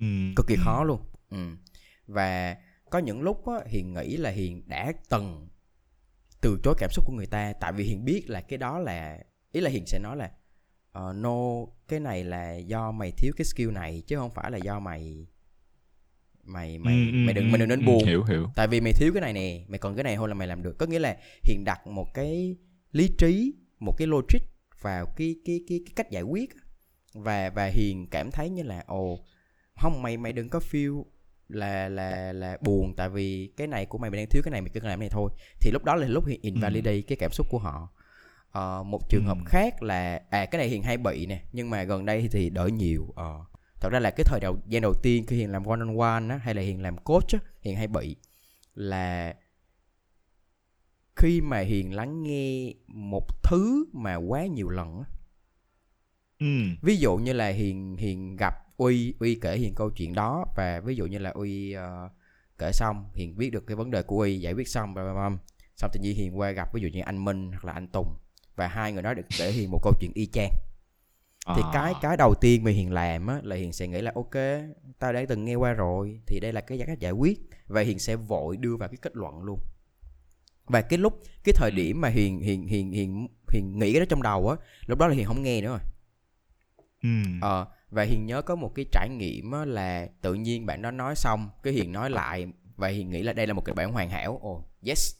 ừ. cực kỳ khó luôn ừ. và có những lúc á, hiền nghĩ là hiền đã từng từ chối cảm xúc của người ta. Tại vì hiền biết là cái đó là ý là hiền sẽ nói là uh, no cái này là do mày thiếu cái skill này chứ không phải là do mày mày mày ừ, mày đừng ừ, mày đừng nên buồn. Hiểu hiểu. Tại vì mày thiếu cái này nè mày còn cái này thôi là mày làm được. Có nghĩa là hiền đặt một cái lý trí một cái logic vào cái cái cái, cái cách giải quyết và và hiền cảm thấy như là ồ không mày mày đừng có feel là là là buồn tại vì cái này của mày mày đang thiếu cái này mày cần làm cái này thôi thì lúc đó là lúc hiền invalidate ừ. cái cảm xúc của họ uh, một trường ừ. hợp khác là à cái này hiền hay bị nè nhưng mà gần đây thì đỡ nhiều uh, thật ra là cái thời đầu gian đầu tiên khi hiền làm one on one á hay là hiền làm coach á hiền hay bị là khi mà hiền lắng nghe một thứ mà quá nhiều lần á ừ. ví dụ như là hiền hiền gặp uy uy kể hiền câu chuyện đó và ví dụ như là uy uh, kể xong hiền biết được cái vấn đề của uy giải quyết xong blah, blah. xong tự nhiên hiền qua gặp ví dụ như anh minh hoặc là anh tùng và hai người đó được kể hiền một câu chuyện y chang thì à. cái cái đầu tiên mà hiền làm á là hiền sẽ nghĩ là ok tao đã từng nghe qua rồi thì đây là cái cách giải quyết và hiền sẽ vội đưa vào cái kết luận luôn và cái lúc cái thời điểm mà hiền hiền hiền hiền hiền nghĩ cái đó trong đầu á lúc đó là hiền không nghe nữa rồi ừ. ờ và hiền nhớ có một cái trải nghiệm là tự nhiên bạn đó nói xong cái hiền nói lại và hiền nghĩ là đây là một cái bản hoàn hảo. Oh yes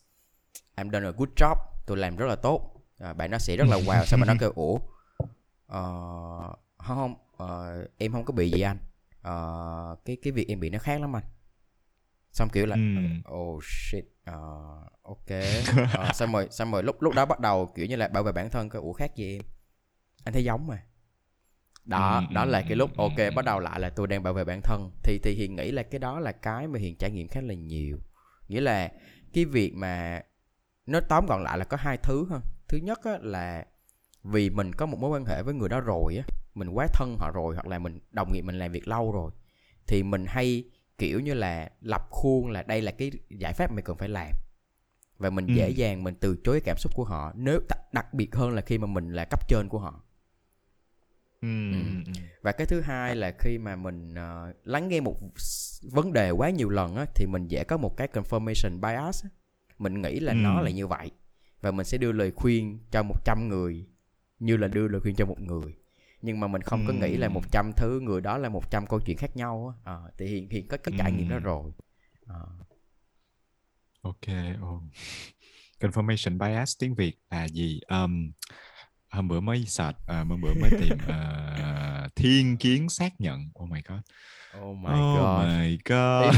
I'm done a good job tôi làm rất là tốt. À, bạn nó sẽ rất là <laughs> wow. Sao mà nó kêu ủa uh, không uh, em không có bị gì anh? Uh, cái cái việc em bị nó khác lắm anh. Xong kiểu là mm. oh shit uh, ok. Uh, xong rồi xong rồi lúc lúc đó bắt đầu kiểu như là bảo vệ bản thân cái ủa khác gì em? Anh thấy giống mà đó đó là cái lúc ok bắt đầu lại là tôi đang bảo vệ bản thân. Thì thì hiền nghĩ là cái đó là cái mà hiền trải nghiệm khá là nhiều. Nghĩa là cái việc mà nó tóm gọn lại là có hai thứ ha. Thứ nhất á, là vì mình có một mối quan hệ với người đó rồi á mình quá thân họ rồi hoặc là mình đồng nghiệp mình làm việc lâu rồi thì mình hay kiểu như là lập khuôn là đây là cái giải pháp mày cần phải làm. Và mình Ừ. dễ dàng mình từ chối cảm xúc của họ nếu đặc biệt hơn là khi mà mình là cấp trên của họ ừ, Ừ. ừ. và cái thứ hai là khi mà mình ờ, lắng nghe một vấn đề quá nhiều lần á thì mình dễ có một cái confirmation bias á. mình nghĩ là Ừ. nó là như vậy và mình sẽ đưa lời khuyên cho 100 người như là đưa lời khuyên cho một người nhưng mà mình không có nghĩ là Ừ. 100 thứ người đó là 100 câu chuyện khác nhau á Ờ, thì hiện hiện có cái trải nghiệm đó Ừ. rồi Ờ. ok ồ. confirmation bias tiếng việt là gì um, hôm bữa mới search uh, hôm bữa mới tìm ờ, thiên kiến xác nhận. Oh my god. Oh my oh god. my Ê, god.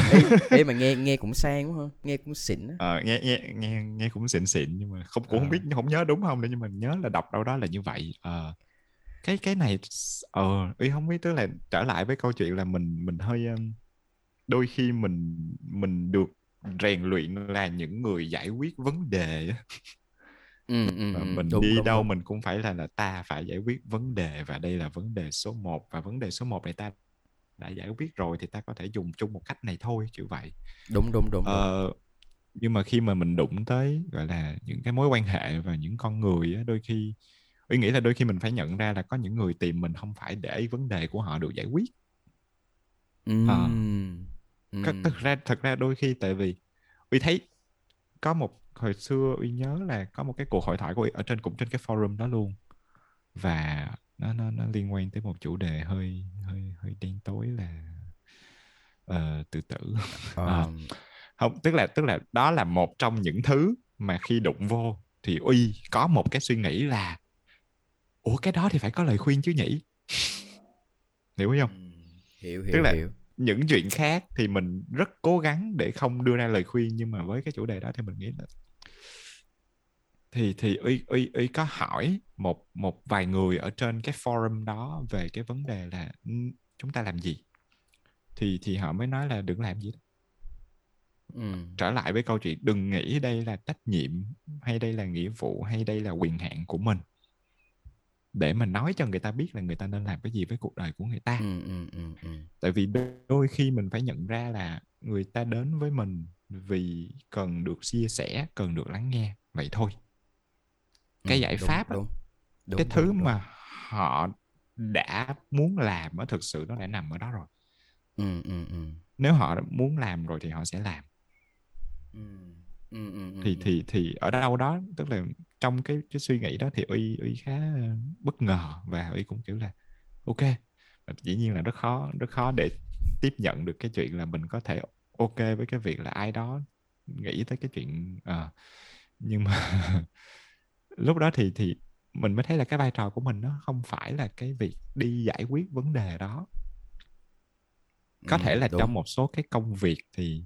ê, ê <laughs> mà nghe nghe cũng sang quá ha. Nghe cũng xịn á. Ờ, nghe nghe nghe nghe cũng xịn xịn nhưng mà không cũng không Ờ. biết không nhớ đúng không nữa nhưng mà nhớ là đọc đâu đó là như vậy. Ờ, cái cái này ờ ý không biết tức là trở lại với câu chuyện là mình mình hơi đôi khi mình mình được rèn luyện là những người giải quyết vấn đề. <laughs> ừ, ừ, và ừ, mình đúng, đi đúng, đâu đúng. mình cũng phải là là ta phải giải quyết vấn đề và đây là vấn đề số 1 và vấn đề số 1 này ta đã giải quyết rồi thì ta có thể dùng chung một cách này thôi kiểu vậy đúng đúng đúng, đúng. Ờ, nhưng mà khi mà mình đụng tới gọi là những cái mối quan hệ và những con người á, đôi khi Uy nghĩ là đôi khi mình phải nhận ra là có những người tìm mình không phải để vấn đề của họ được giải quyết. Ừm, Có- ừm. Thực ra thực ra đôi khi tại vì Uy thấy có một hồi xưa Uy nhớ là có một cái cuộc hội thoại của Uy ở trên cũng trên cái forum đó luôn. Và nó nó nó liên quan tới một chủ đề hơi hơi hơi đen tối là ờ, tự tử. <laughs> Ờ, không tức là tức là đó là một trong những thứ mà khi đụng vô thì uy có một cái suy nghĩ là ủa cái đó thì phải có lời khuyên chứ nhỉ? <laughs> Hiểu không? Ừm, hiểu Tức hiểu là- hiểu. những chuyện khác thì mình rất cố gắng để không đưa ra lời khuyên nhưng mà với cái chủ đề đó thì mình nghĩ là thì thì uy uy uy có hỏi một một vài người ở trên cái forum đó về cái vấn đề là "Ừ, chúng ta làm gì? Thì thì họ mới nói là đừng làm gì Ừm, trở lại với câu chuyện đừng nghĩ đây là trách nhiệm hay đây là nghĩa vụ hay đây là quyền hạn của mình. Để mà nói cho người ta biết là người ta nên làm cái gì với cuộc đời của người ta. Ừm, ừm, ừm, ừm. tại vì đôi khi mình phải nhận ra là người ta đến với mình vì cần được chia sẻ cần được lắng nghe vậy thôi cái Ừm, giải đúng, pháp đúng, đúng, cái thứ đúng, đúng. mà họ đã muốn làm ở thực sự nó đã nằm ở đó rồi Ừm, ừm, ừm. nếu họ muốn làm rồi thì họ sẽ làm Ừm, ừm, ừm, thì ừm. thì thì ở đâu đó tức là trong cái cái suy nghĩ đó thì uy uy khá ờ, bất ngờ và uy cũng kiểu là ok dĩ nhiên là rất khó rất khó để tiếp nhận được cái chuyện là mình có thể ok với cái việc là ai đó nghĩ tới cái chuyện ờ, nhưng mà <laughs> lúc đó thì thì mình mới thấy là cái vai trò của mình nó không phải là cái việc đi giải quyết vấn đề đó có thể Ừm, là đúng. trong một số cái công việc thì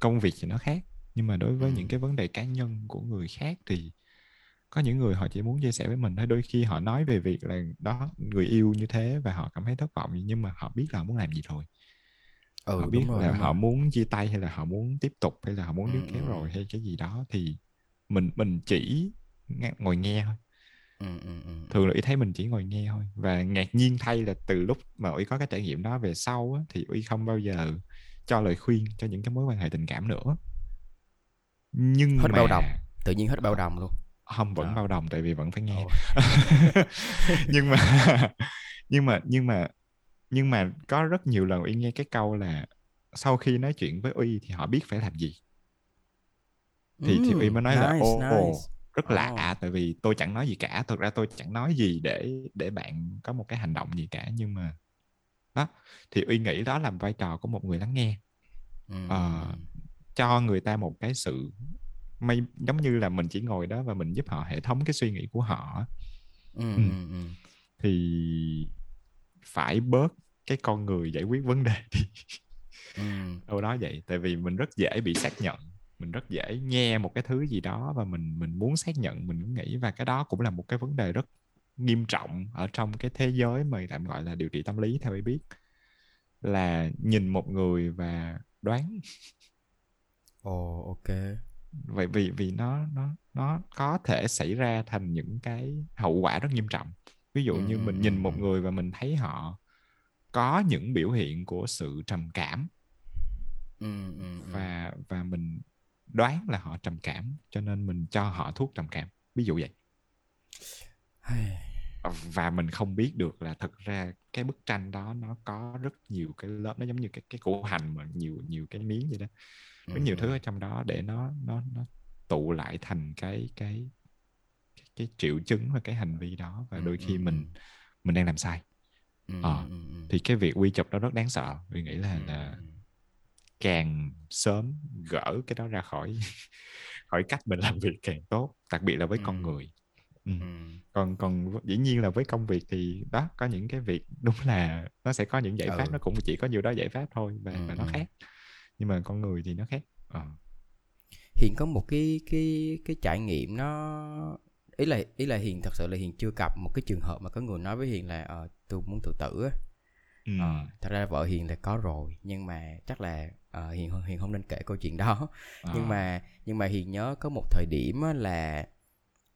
công việc thì nó khác nhưng mà đối với Ừ. những cái vấn đề cá nhân của người khác thì có những người họ chỉ muốn chia sẻ với mình thôi đôi khi họ nói về việc là đó người yêu như thế và họ cảm thấy thất vọng nhưng mà họ biết là họ muốn làm gì rồi ừ họ biết rồi là họ rồi muốn chia tay hay là họ muốn tiếp tục hay là họ muốn Ừ, níu kéo ừ, rồi ừ. hay cái gì đó thì mình mình chỉ ngồi nghe thôi. Ừ, ừ, ừ. thường là ý thấy mình chỉ ngồi nghe thôi. Và ngạc nhiên thay là từ lúc mà uy có cái trải nghiệm đó về sau á, thì uy không bao giờ cho lời khuyên cho những cái mối quan hệ tình cảm nữa. Nhưng hết mà bao đồng tự nhiên hết bao đồng luôn. không vẫn Đó. bao đồng tại vì vẫn phải nghe. <laughs> Nhưng mà <laughs> nhưng mà nhưng mà nhưng mà có rất nhiều lần uy nghe cái câu là sau khi nói chuyện với uy thì họ biết phải làm gì. Thì thì uy mới nói là nice, ô nice. Rất Ồ. lạ tại vì tôi chẳng nói gì cả. Thực ra tôi chẳng nói gì để để bạn có một cái hành động gì cả. Nhưng mà đó thì uy nghĩ đó là vai trò của một người lắng nghe. Ừm, Ờ, cho người ta một cái sự may giống như là mình chỉ ngồi đó và mình giúp họ hệ thống cái suy nghĩ của họ ừm, Ừ. ừm, ừm. thì phải bớt cái con người giải quyết vấn đề đi. Ừm, đâu đó vậy. Tại vì mình rất dễ bị xác nhận mình rất dễ nghe một cái thứ gì đó và mình mình muốn xác nhận mình nghĩ. Và cái đó cũng là một cái vấn đề rất nghiêm trọng ở trong cái thế giới mà tạm gọi là điều trị tâm lý theo tôi biết. Là nhìn một người và đoán. Ồ, ok. vậy vì vì nó nó nó có thể xảy ra thành những cái hậu quả rất nghiêm trọng. Ví dụ như mình nhìn một người và mình thấy họ có những biểu hiện của sự trầm cảm. Và và mình đoán là họ trầm cảm cho nên mình cho họ thuốc trầm cảm. Ví dụ vậy. Và mình không biết được là thực ra cái bức tranh đó nó có rất nhiều cái lớp nó giống như cái cái củ hành mà nhiều nhiều cái miếng vậy đó. Rất nhiều thứ ở trong đó để nó nó nó tụ lại thành cái cái cái, cái triệu chứng và cái hành vi đó. Và đôi khi mình mình đang làm sai. Ờ, thì cái việc quy chụp đó rất đáng sợ. Vì nghĩ là là càng sớm gỡ cái đó ra khỏi <laughs> khỏi cách mình làm việc càng tốt đặc biệt là với con người Ừ. còn còn dĩ nhiên là với công việc thì đó có những cái việc <laughs> đúng là nó sẽ có những giải pháp ừ. nó cũng chỉ có nhiều đó giải pháp thôi và, ừ. và nó khác nhưng mà con người thì nó khác ờ. hiền có một cái cái cái trải nghiệm nó ý là ý là hiền thật sự là hiền chưa gặp một cái trường hợp mà có người nói với hiền là ờ, tôi muốn tự tử á ừ. ờ, thật ra vợ hiền là có rồi nhưng mà chắc là uh, hiền hiền không nên kể câu chuyện đó à. nhưng mà nhưng mà hiền nhớ có một thời điểm là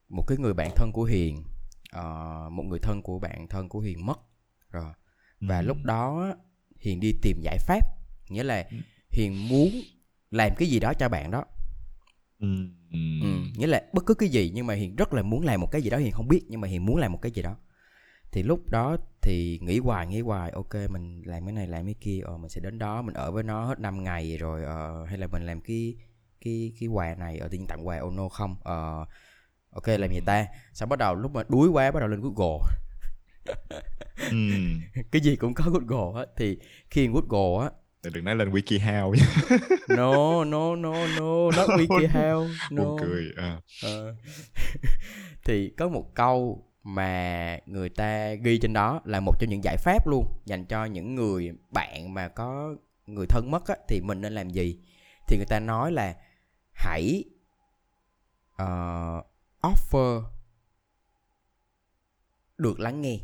một cái người bạn thân của hiền uh, một người thân của bạn thân của hiền mất rồi và ừ. lúc đó hiền đi tìm giải pháp nghĩa là ừ. hiền muốn làm cái gì đó cho bạn đó ừ. Ừ. nghĩa là bất cứ cái gì nhưng mà hiền rất là muốn làm một cái gì đó hiền không biết nhưng mà hiền muốn làm một cái gì đó thì lúc đó thì nghĩ hoài nghĩ hoài ok mình làm cái này làm cái kia ờ, mình sẽ đến đó mình ở với nó hết 5 ngày rồi uh, hay là mình làm cái cái cái quà này ở tiên tặng quà oh no không uh, ok làm gì ta? Xong bắt đầu lúc mà đuối quá bắt đầu lên google. Ừ. <laughs> cái gì cũng có google hết thì khi google á đừng nói lên wikihow <laughs> no no no no not wikihow no Buồn cười à. uh, <laughs> thì có một câu mà người ta ghi trên đó là một trong những giải pháp luôn dành cho những người bạn mà có người thân mất á, thì mình nên làm gì? Thì người ta nói là hãy uh, offer được lắng nghe.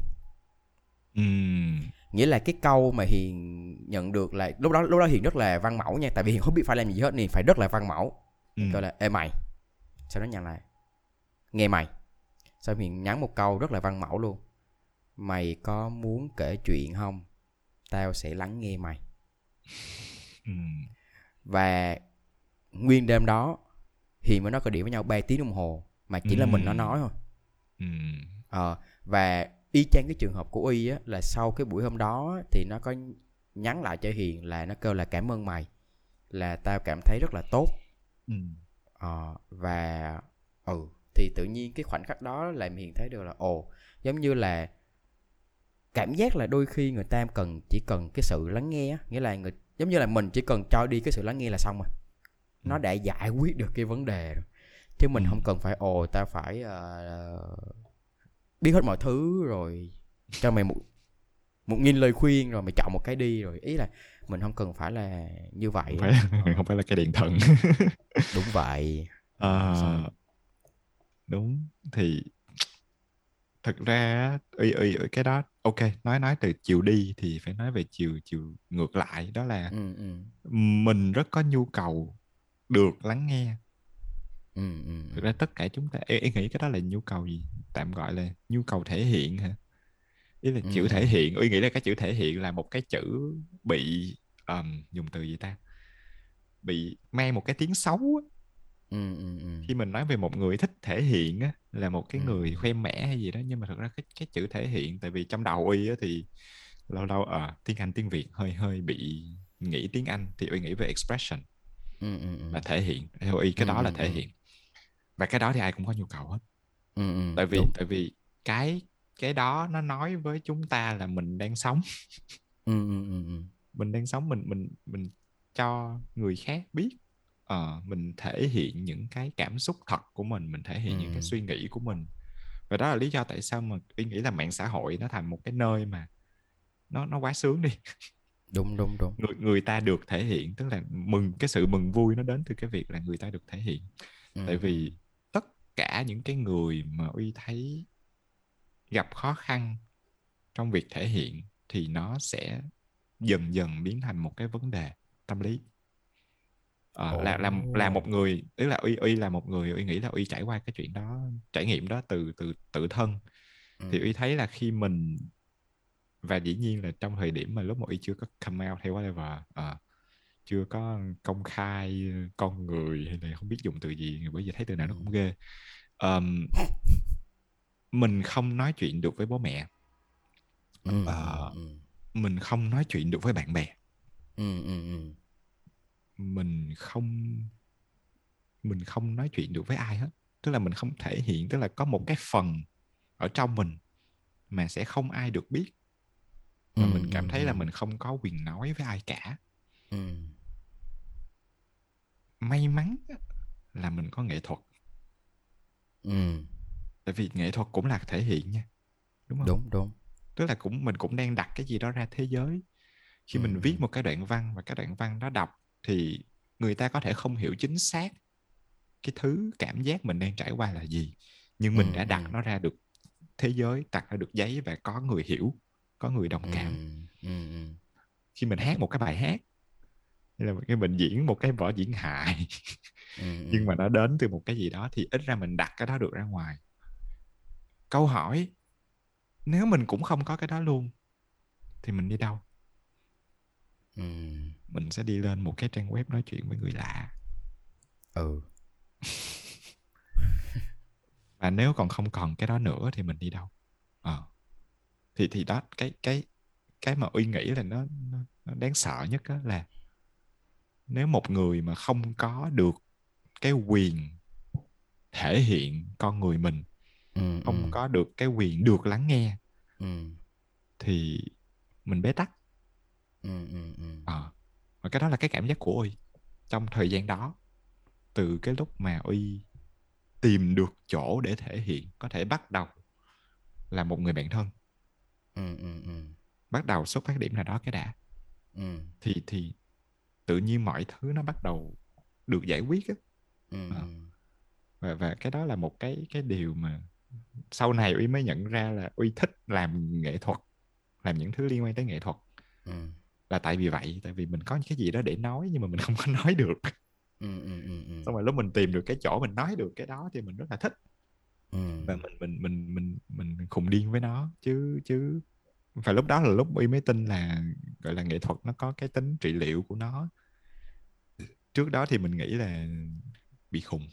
Uhm. nghĩa là cái câu mà hiền nhận được là lúc đó lúc đó hiền rất là văn mẫu nha tại vì hiền không biết phải làm gì hết nên phải rất là văn mẫu. Uhm. gọi là ê mày. Sau đó nhận lại nghe mày sau hiền nhắn một câu rất là văn mẫu luôn mày có muốn kể chuyện không tao sẽ lắng nghe mày uhm. <laughs> và nguyên đêm đó hiền với nó có điện với nhau 3 tiếng đồng hồ mà chỉ ừ. là mình nó nói thôi ừ. ờ, và y chang cái trường hợp của y á là sau cái buổi hôm đó thì nó có nhắn lại cho hiền là nó kêu là cảm ơn mày là tao cảm thấy rất là tốt ừ. ờ, và ừ thì tự nhiên cái khoảnh khắc đó làm hiền thấy được là ồ giống như là cảm giác là đôi khi người ta cần chỉ cần cái sự lắng nghe nghĩa là người giống như là mình chỉ cần cho đi cái sự lắng nghe là xong rồi. Nó đã giải quyết được cái vấn đề rồi. Chứ mình ừ. không cần phải ồ ta phải uh, biết hết mọi thứ rồi cho mày một một nghìn lời khuyên rồi mày chọn một cái đi rồi. Ý là mình không cần phải là như vậy không phải, <laughs> không phải là cái điện thần đúng vậy. À, đúng thì thật ra ý, ý, cái đó ok nói nói từ chiều đi thì phải nói về chiều chiều ngược lại đó là ừ, ừ. mình rất có nhu cầu được lắng nghe. Ừ, ừ, thực ra tất cả chúng ta em, em nghĩ cái đó là nhu cầu gì? Tạm gọi là nhu cầu thể hiện hả? Ý là chữ thể hiện em nghĩ là cái chữ thể hiện là một cái chữ bị um, dùng từ gì ta? Bị mang một cái tiếng xấu. Ừ, ừ, ừ. khi mình nói về một người thích thể hiện á là một cái ừ. người khoe mẽ hay gì đó nhưng mà thực ra cái cái chữ thể hiện tại vì trong đầu uy á thì lâu lâu ở à, tiếng anh tiếng việt hơi hơi bị nghĩ tiếng anh thì uy nghĩ về expression ừ, ừ, ừ. là thể hiện theo uy cái ừ, đó là thể hiện và cái đó thì ai cũng có nhu cầu hết ừ, ừ, tại vì đúng. tại vì cái cái đó nó nói với chúng ta là mình đang sống ừ, ừ, ừ. ừ. mình đang sống mình mình mình cho người khác biết uh, mình thể hiện những cái cảm xúc thật của mình mình thể hiện ừ. những cái suy nghĩ của mình. Và đó là lý do tại sao mà tôi nghĩ là mạng xã hội nó thành một cái nơi mà nó nó quá sướng đi. Đúng đúng đúng. Người người ta được thể hiện tức là mừng cái sự mừng vui nó đến từ cái việc là người ta được thể hiện. Ừ. tại vì cả những cái người mà uy thấy gặp khó khăn trong việc thể hiện thì nó sẽ dần dần biến thành một cái vấn đề tâm lý à, là là là một người tức là uy uy là một người uy nghĩ là uy trải qua cái chuyện đó trải nghiệm đó từ từ tự thân. Ừ. thì uy thấy là khi mình và dĩ nhiên là trong thời điểm mà lúc mà uy chưa có come out hay whatever à, chưa có công khai con người hay là không biết dùng từ gì bởi vì thấy từ nào nó cũng ghê. Um, mình không nói chuyện được với bố mẹ. Ừ, Ờ, ừ, mình không nói chuyện được với bạn bè. Ừ, ừ, ừ, mình không mình không nói chuyện được với ai hết. Tức là mình không thể hiện tức là có một cái phần ở trong mình mà sẽ không ai được biết. Và Ừ, mình cảm ừ, thấy là ừ. mình không có quyền nói với ai cả. Ừ, may mắn là mình có nghệ thuật. Ừ. tại vì nghệ thuật cũng là thể hiện nha đúng không? Đúng đúng. Tức là cũng mình cũng đang đặt cái gì đó ra thế giới. Khi mình Ừ, viết ừ. một cái đoạn văn và cái đoạn văn đó đọc thì người ta có thể không hiểu chính xác cái thứ cảm giác mình đang trải qua là gì nhưng mình Ừ, đã đặt ừ. nó ra được thế giới đặt ra được giấy và có người hiểu có người đồng cảm Ừ, ừ, ừ. khi mình hát một cái bài hát hay là cái mình diễn một cái vở diễn hài <laughs> Ừ, ừ. nhưng mà nó đến từ một cái gì đó thì ít ra mình đặt cái đó được ra ngoài câu hỏi nếu mình cũng không có cái đó luôn thì mình đi đâu ừ mình sẽ đi lên một cái trang web nói chuyện với người lạ. Ừ. <laughs> Và nếu còn không còn cái đó nữa thì mình đi đâu? Ờ. Thì thì đó cái cái cái mà uy nghĩ là nó nó, nó đáng sợ nhất đó là nếu một người mà không có được cái quyền thể hiện con người mình ừ không ừ, có được cái quyền được lắng nghe ừ. thì mình bế tắc. Ừ ừ ừ. Ờ và cái đó là cái cảm giác của uy trong thời gian đó. Từ cái lúc mà uy tìm được chỗ để thể hiện có thể bắt đầu là một người bạn thân. Ừ ừ ừ. Bắt đầu xuất phát điểm nào đó cái đã. Ừ. Thì thì tự nhiên mọi thứ nó bắt đầu được giải quyết á. Ừ Ờ. và và cái đó là một cái cái điều mà sau này uy mới nhận ra là uy thích làm nghệ thuật làm những thứ liên quan tới nghệ thuật. Ừ là tại vì vậy tại vì mình có cái gì đó để nói nhưng mà mình không có <laughs> nói được. Ừ ừ ừ ừ. Xong rồi lúc mình tìm được cái chỗ mình nói được cái đó thì mình rất là thích. Ừ. Và mình mình mình mình mình khùng điên với nó. Chứ chứ và lúc đó là lúc uy mới tin là gọi là nghệ thuật nó có cái tính trị liệu của nó. Trước đó thì mình nghĩ là bị khùng.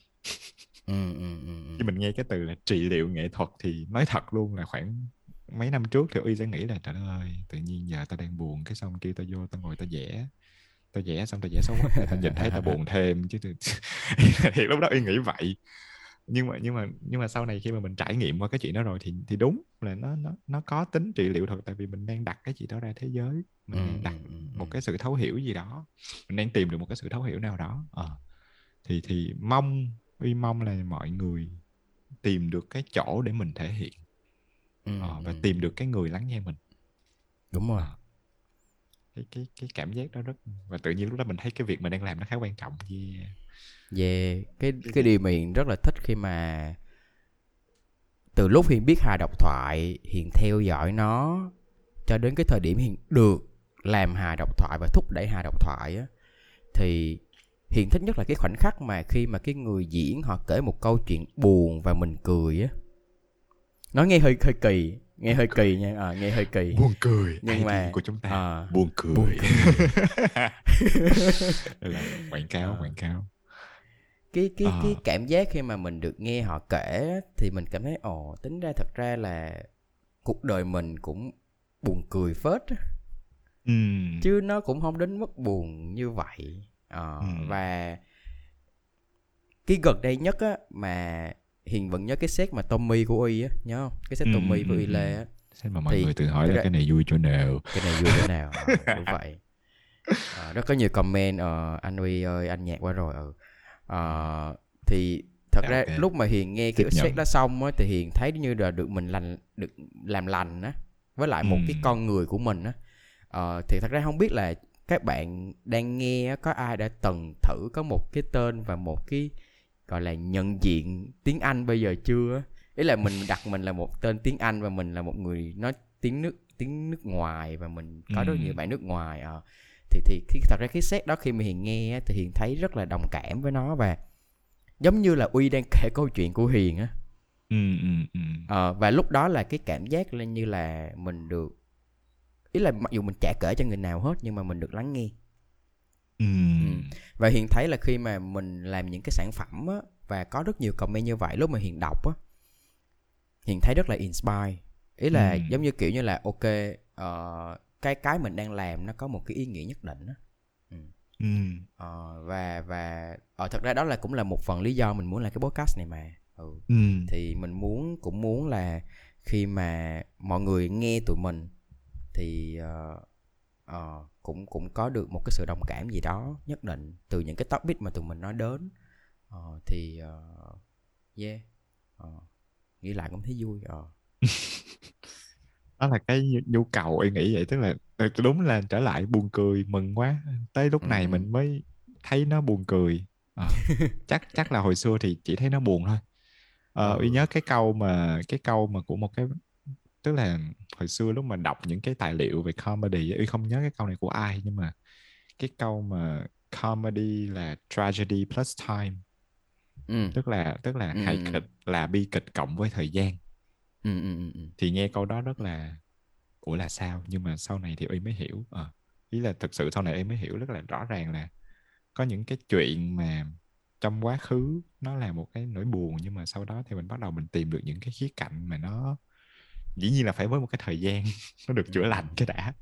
Ừ ừ ừ. Khi mình nghe cái từ là trị liệu nghệ thuật thì nói thật luôn là khoảng mấy năm trước thì uy sẽ nghĩ là trời ơi tự nhiên giờ tao đang buồn cái xong kia tao vô tao ngồi tao vẽ tao vẽ xong tao vẽ xấu quá người ta nhìn thấy tao buồn thêm. Chứ thì, <laughs> lúc đó uy nghĩ vậy. Nhưng mà nhưng mà nhưng mà sau này khi mà mình trải nghiệm qua cái chuyện đó rồi thì thì đúng là nó nó nó có tính trị liệu thật tại vì mình đang đặt cái gì đó ra thế giới mình đang đặt một cái sự thấu hiểu gì đó mình đang tìm được một cái sự thấu hiểu nào đó. Ờ. thì thì mong uy mong là mọi người tìm được cái chỗ để mình thể hiện ừ, ờ, và ừ. tìm được cái người lắng nghe mình. Đúng rồi. Cái cái cái cảm giác đó rất và tự nhiên lúc đó mình thấy cái việc mình đang làm nó khá quan trọng. Yeah. về cái cái điều mà hiện rất là thích khi mà từ lúc hiền biết hài độc thoại hiền theo dõi nó cho đến cái thời điểm hiền được làm hài độc thoại và thúc đẩy hài độc thoại á thì hiền thích nhất là cái khoảnh khắc mà khi mà cái người diễn họ kể một câu chuyện buồn và mình cười á nói nghe hơi hơi kỳ nghe hơi kỳ nha à, nghe hơi kỳ buồn cười Nhưng mà- của chúng ta à, buồn cười, buồn <laughs> là quảng cáo À. quảng cáo cái cái Ờ. cái cảm giác khi mà mình được nghe họ kể thì mình cảm thấy ồ tính ra thật ra là cuộc đời mình cũng buồn cười phết. Ừm. chứ nó cũng không đến mức buồn như vậy Ờ, Ừ. và cái gần đây nhất á mà hiền vẫn nhớ cái set mà Tommy của uy á nhớ không? Cái set Ừ, Tommy ừ, của uy ừ. lê á. Xem mà mọi Thì- người tự hỏi là ra- cái này vui chỗ nào? Cái này vui thế nào? <laughs> Ờ, đúng vậy. Ờ, rất có nhiều comment ờ, anh uy ơi anh nhạc quá rồi. Ừ. Ờ, thì thật Dạ, ra lúc mà hiền nghe cái set đó xong á thì hiền thấy như là được mình lành được làm lành á với lại một Ừ. cái con người của mình á. Ờ, thì thật ra không biết là các bạn đang nghe có ai đã từng thử có một cái tên và một cái gọi là nhận diện tiếng Anh bây giờ chưa ý là mình đặt mình là một tên tiếng Anh và mình là một người nói tiếng nước tiếng nước ngoài và mình có rất Ừ. nhiều bạn nước ngoài ờ. thì thì khi thật ra cái set đó khi mà hiền nghe thì hiền thấy rất là đồng cảm với nó và giống như là uy đang kể câu chuyện của hiền á ừ, ừ, ừ. Ờ, và lúc đó là cái cảm giác là như là mình được ý là mặc dù mình chả kể cho người nào hết nhưng mà mình được lắng nghe Và hiền thấy là khi mà mình làm những cái sản phẩm á và có rất nhiều comment như vậy lúc mà hiền đọc á hiền thấy rất là inspire ý là Ừ. giống như kiểu như là ok ờ, cái cái mình đang làm nó có một cái ý nghĩa nhất định á Ừm. Ờ, và và ờ, thật ra đó là cũng là một phần lý do mình muốn làm cái podcast này mà ừ. Ừm. thì mình muốn cũng muốn là khi mà mọi người nghe tụi mình thì ờ, ờ, cũng cũng có được một cái sự đồng cảm gì đó nhất định từ những cái topic mà tụi mình nói đến Ờ, thì ờ, yeah Ờ, nghĩ lại cũng thấy vui ờ. <laughs> đó là cái nhu- cầu ý nghĩ vậy tức là đúng là trở lại buồn cười mừng quá tới lúc này Ừ. mình mới thấy nó buồn cười Ờ, chắc chắc là hồi xưa thì chỉ thấy nó buồn thôi ờ, <laughs> Ừ. nhớ cái câu mà cái câu mà của một cái tức là hồi xưa lúc mà đọc những cái tài liệu về comedy uy không nhớ cái câu này của ai nhưng mà cái câu mà comedy là tragedy plus time. Ừ. tức là tức là Ừ, hài ừ, ừ. kịch là bi kịch cộng với thời gian. Ừ, ừ, thì nghe câu đó rất là ủa là sao? Nhưng mà sau này thì y mới hiểu. Ờ, ý là thực sự sau này y mới hiểu rất là rõ ràng là có những cái chuyện mà trong quá khứ nó là một cái nỗi buồn nhưng mà sau đó thì mình bắt đầu mình tìm được những cái khía cạnh mà nó dĩ nhiên là phải với một cái thời gian <laughs> nó được chữa lành cái đã.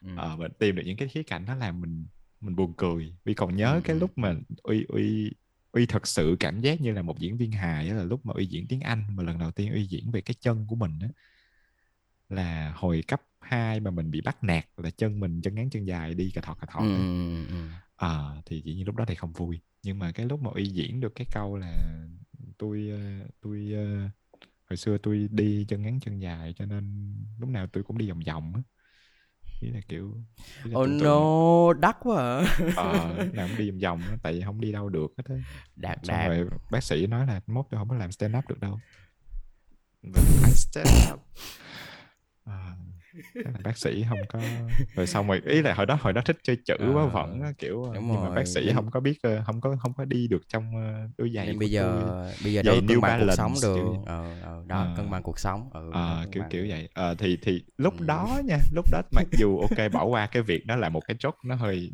Ừ. ờ, mình tìm được những cái khía cạnh nó làm mình mình buồn cười. Vì còn nhớ Ừ, cái ừ, lúc mà uy uy uy thật sự cảm giác như là một diễn viên hài đó là lúc mà uy diễn tiếng anh mà lần đầu tiên uy diễn về cái chân của mình á là hồi cấp 2 mà mình bị bắt nạt là chân mình chân ngắn chân dài đi cà thọt cà thọt Ừ, ừ, ừ, ừ. Ờ, thì dĩ nhiên lúc đó thì không vui. Nhưng mà cái lúc mà uy diễn được cái câu là tôi ờ, tôi ờ, hồi xưa tôi đi chân ngắn chân dài cho nên lúc nào tôi cũng đi vòng vòng á. Ý là kiểu ý là Oh tưởng no, đắt quá à. ờ nào cũng đi vòng vòng á tại vì không đi đâu được hết á. Đạt xong đạt. rồi bác sĩ nói là mốt tôi không có làm stand up được đâu. <laughs> Stand up. À, chắc là bác sĩ không có rồi xong rồi ý là hồi đó hồi đó thích chơi chữ quá Ờ, vẩn á, kiểu đúng nhưng mà rồi, bác sĩ không có biết ờ, không có không có đi được trong ờ, đôi giày bây giờ tôi bây giờ đâu cân bằng cuộc sống được. kiểu- Ờ, ờ, đó, Ờ. cân bằng cuộc sống. Ừ, cân kiểu bằng. kiểu vậy Ờ, thì thì lúc Ừ. đó nha lúc đó mặc dù ok bỏ qua cái việc đó là một cái joke nó hơi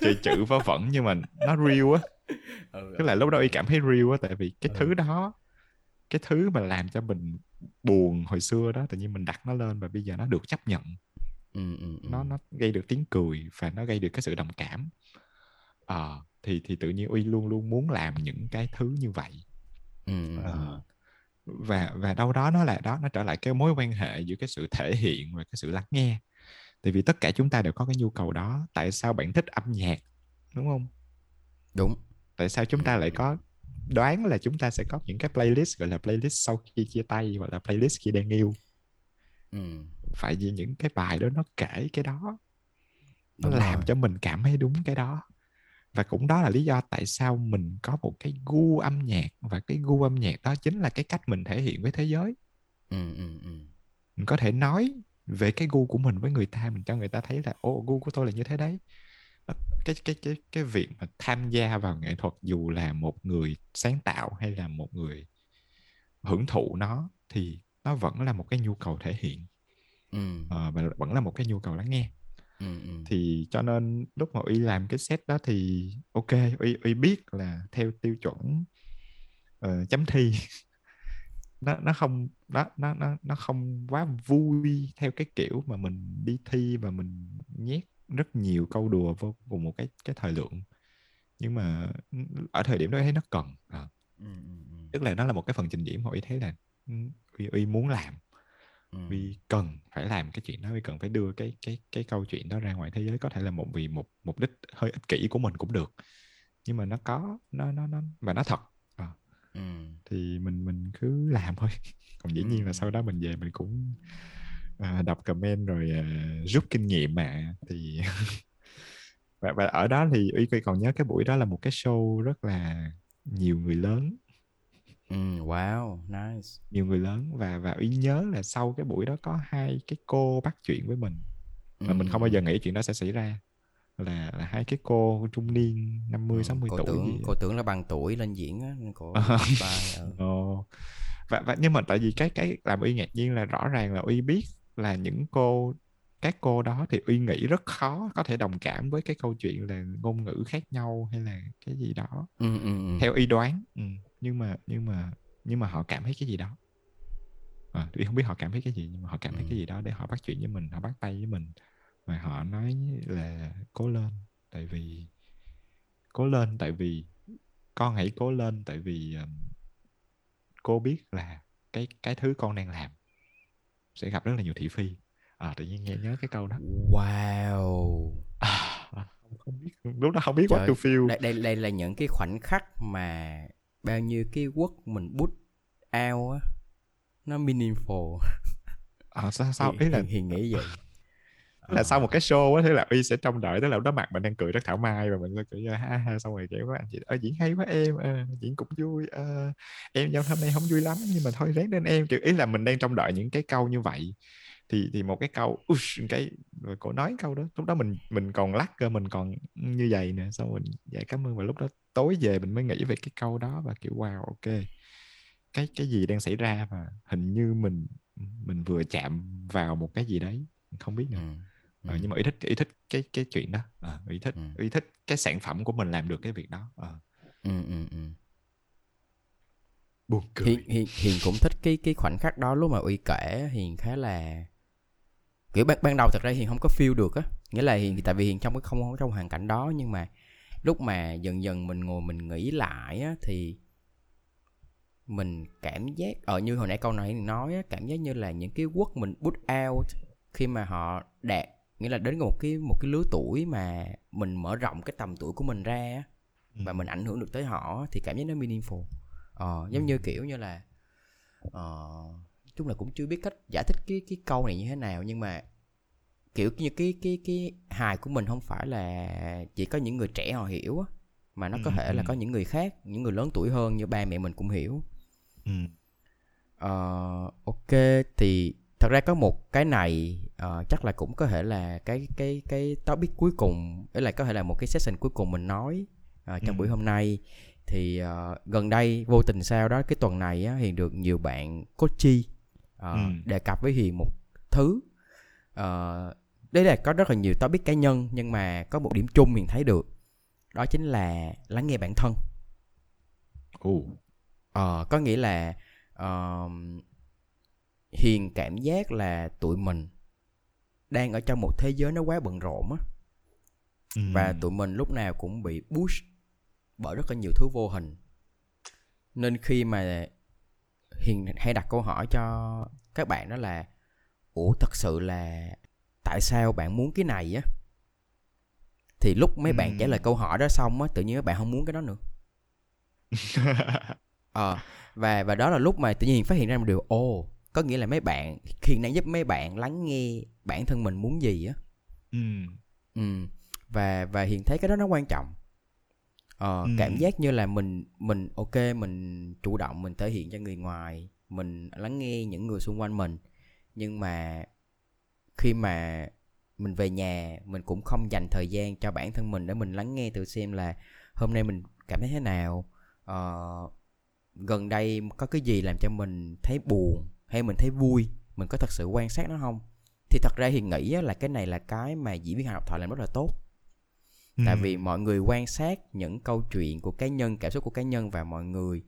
chơi chữ vớ vẩn nhưng mà nó real á Ừ, tức là lúc đó y cảm thấy real á tại vì cái Ừ. thứ đó cái thứ mà làm cho mình buồn hồi xưa đó tự nhiên mình đặt nó lên và bây giờ nó được chấp nhận. Ừ, ừ, ừ. nó nó gây được tiếng cười và nó gây được cái sự đồng cảm. Ờ, thì thì tự nhiên uy luôn luôn muốn làm những cái thứ như vậy. Ừ. Ờ, và và đâu đó nó là đó nó trở lại cái mối quan hệ giữa cái sự thể hiện và cái sự lắng nghe. Tại vì tất cả chúng ta đều có cái nhu cầu đó tại sao bạn thích âm nhạc đúng không? Đúng. tại sao chúng ta lại có đoán là chúng ta sẽ có những cái playlist gọi là playlist sau khi chia tay hoặc là playlist khi đang yêu Ừ. phải vì những cái bài đó nó kể cái đó nó Đúng làm rồi. cho mình cảm thấy đúng cái đó và cũng đó là lý do tại sao mình có một cái gu âm nhạc và cái gu âm nhạc đó chính là cái cách mình thể hiện với thế giới Ừ, ừ, ừ. mình có thể nói về cái gu của mình với người ta mình cho người ta thấy là ô gu của tôi là như thế đấy cái cái cái cái việc mà tham gia vào nghệ thuật dù là một người sáng tạo hay là một người hưởng thụ nó thì nó vẫn là một cái nhu cầu thể hiện. Ừ, ờ, và vẫn là một cái nhu cầu lắng nghe. Ừ, ừ. thì cho nên lúc mà uy làm cái set đó thì ok uy uy biết là theo tiêu chuẩn ờ, chấm thi. <laughs> Nó nó không nó nó nó nó không quá vui theo cái kiểu mà mình đi thi và mình nhét rất nhiều câu đùa vô cùng một cái cái thời lượng nhưng mà ở thời điểm đó thấy nó cần Ờ, Ừ, ừ, ừ. tức là nó là một cái phần trình diễn mà uy thấy là ừ, uy, uy muốn làm Ừ. vì cần phải làm cái chuyện đó vì cần phải đưa cái cái cái câu chuyện đó ra ngoài thế giới có thể là một vì một mục đích hơi ích kỷ của mình cũng được nhưng mà nó có nó nó nó và nó thật Ờ, Ừ. thì mình mình cứ làm thôi <laughs> còn dĩ nhiên là Ừ. sau đó mình về mình cũng à, đọc comment rồi à, rút kinh nghiệm mà thì <laughs> và, và ở đó thì uy Quy còn nhớ cái buổi đó là một cái show rất là nhiều người lớn Ừ, wow, nice. nhiều người lớn và và uy nhớ là sau cái buổi đó có hai cái cô bắt chuyện với mình mà mình không bao giờ nghĩ chuyện đó sẽ xảy ra là là hai cái cô trung niên 50 60 cô tuổi tưởng gì cô tưởng là bằng tuổi lên diễn á cô <laughs> Ờ. bài ờ. Và và nhưng mà tại vì cái cái làm uy ngạc nhiên là rõ ràng là uy biết là những cô các cô đó thì uy nghĩ rất khó có thể đồng cảm với cái câu chuyện là ngôn ngữ khác nhau hay là cái gì đó ừ, ừ, ừ. theo y đoán ừ. nhưng mà nhưng mà nhưng mà họ cảm thấy cái gì đó à, tuy không biết họ cảm thấy cái gì nhưng mà họ cảm thấy Ừ. cái gì đó để họ bắt chuyện với mình họ bắt tay với mình và họ nói là cố lên tại vì cố lên tại vì con hãy cố lên tại vì um, cô biết là cái cái thứ con đang làm sẽ gặp rất là nhiều thị phi. À, tự nhiên nghe nhớ cái câu đó. Wow. À, không, không biết lúc đó không biết what Trời, to feel. đây, đây đây là những cái khoảnh khắc mà bao nhiêu cái quất mình bút out á nó meaningful. À, sao sao? Ý là Hiền nghĩ vậy là Ờ. sau một cái show á thế là uy sẽ trông đợi tức là lúc đó mặt mình đang cười rất thảo mai và mình sẽ cười ha ha xong rồi kiểu các anh chị ơ diễn hay quá em ờ, diễn cũng vui ờ, em giao hôm nay không vui lắm nhưng mà thôi ráng lên em kiểu ý là mình đang trông đợi những cái câu như vậy thì thì một cái câu ush, cái rồi cô nói câu đó lúc đó mình mình còn lắc cơ mình còn như vậy nè xong mình dạ cảm ơn và lúc đó tối về mình mới nghĩ về cái câu đó và kiểu wow ok cái cái gì đang xảy ra và hình như mình mình vừa chạm vào một cái gì đấy không biết nữa ừ. Ờ, Ừ. nhưng mà ý thích ý thích cái cái chuyện đó Ờ, ý thích Ừ. ý thích cái sản phẩm của mình làm được cái việc đó Ờ, Ừ, ừ, ừ. buồn cười Hiền, Hiền, Hiền cũng thích cái cái khoảnh khắc đó lúc mà Uy kể Hiền khá là kiểu ban, ban đầu thật ra Hiền không có feel được á nghĩa là Hiền tại vì Hiền trong cái không trong hoàn cảnh đó nhưng mà lúc mà dần dần mình ngồi mình nghĩ lại á thì mình cảm giác ở như hồi nãy câu này nói á, cảm giác như là những cái quất mình put out khi mà họ đạt nghĩa là đến một cái một cái lứa tuổi mà mình mở rộng cái tầm tuổi của mình ra Ừ. và mình ảnh hưởng được tới họ thì cảm giác nó meaningful ờ, giống như kiểu như là ờ, chung là cũng chưa biết cách giải thích cái cái câu này như thế nào nhưng mà kiểu như cái cái cái hài của mình không phải là chỉ có những người trẻ họ hiểu á mà nó có Ừ, thể là ừ. có những người khác những người lớn tuổi hơn như ba mẹ mình cũng hiểu Ừ. Ờ, ok thì thật ra có một cái này ờ, chắc là cũng có thể là cái cái cái topic cuối cùng ấy là có thể là một cái session cuối cùng mình nói ờ, trong Ừ. buổi hôm nay thì ờ, gần đây vô tình sao đó cái tuần này á, hiền được nhiều bạn coaching ờ, Ừ. đề cập với hiền một thứ Ờ, đây là có rất là nhiều topic cá nhân nhưng mà có một điểm chung hiền thấy được đó chính là lắng nghe bản thân Ồ. Ờ, có nghĩa là ờm, Hiền cảm giác là tụi mình đang ở trong một thế giới nó quá bận rộn á Ừ. và tụi mình lúc nào cũng bị push bởi rất là nhiều thứ vô hình. Nên khi mà Hiền hay đặt câu hỏi cho các bạn đó là Ủa thật sự là tại sao bạn muốn cái này á? Thì lúc mấy bạn Ừm. trả lời câu hỏi đó xong á, tự nhiên các bạn không muốn cái đó nữa. <laughs> Ờ và và đó là lúc mà tự nhiên phát hiện ra một điều ồ có nghĩa là mấy bạn Hiền đang giúp mấy bạn lắng nghe bản thân mình muốn gì á ừ. ừ. và và Hiền thấy cái đó nó quan trọng ờ, Ừ. cảm giác như là mình mình ok mình chủ động mình thể hiện cho người ngoài mình lắng nghe những người xung quanh mình nhưng mà khi mà mình về nhà mình cũng không dành thời gian cho bản thân mình để mình lắng nghe thử xem là hôm nay mình cảm thấy thế nào ờ, gần đây có cái gì làm cho mình thấy buồn hay mình thấy vui mình có thật sự quan sát nó không thì thật ra thì nghĩ là cái này là cái mà diễn viên học thoại làm rất là tốt tại Ừ. vì mọi người quan sát những câu chuyện của cá nhân cảm xúc của cá nhân và mọi người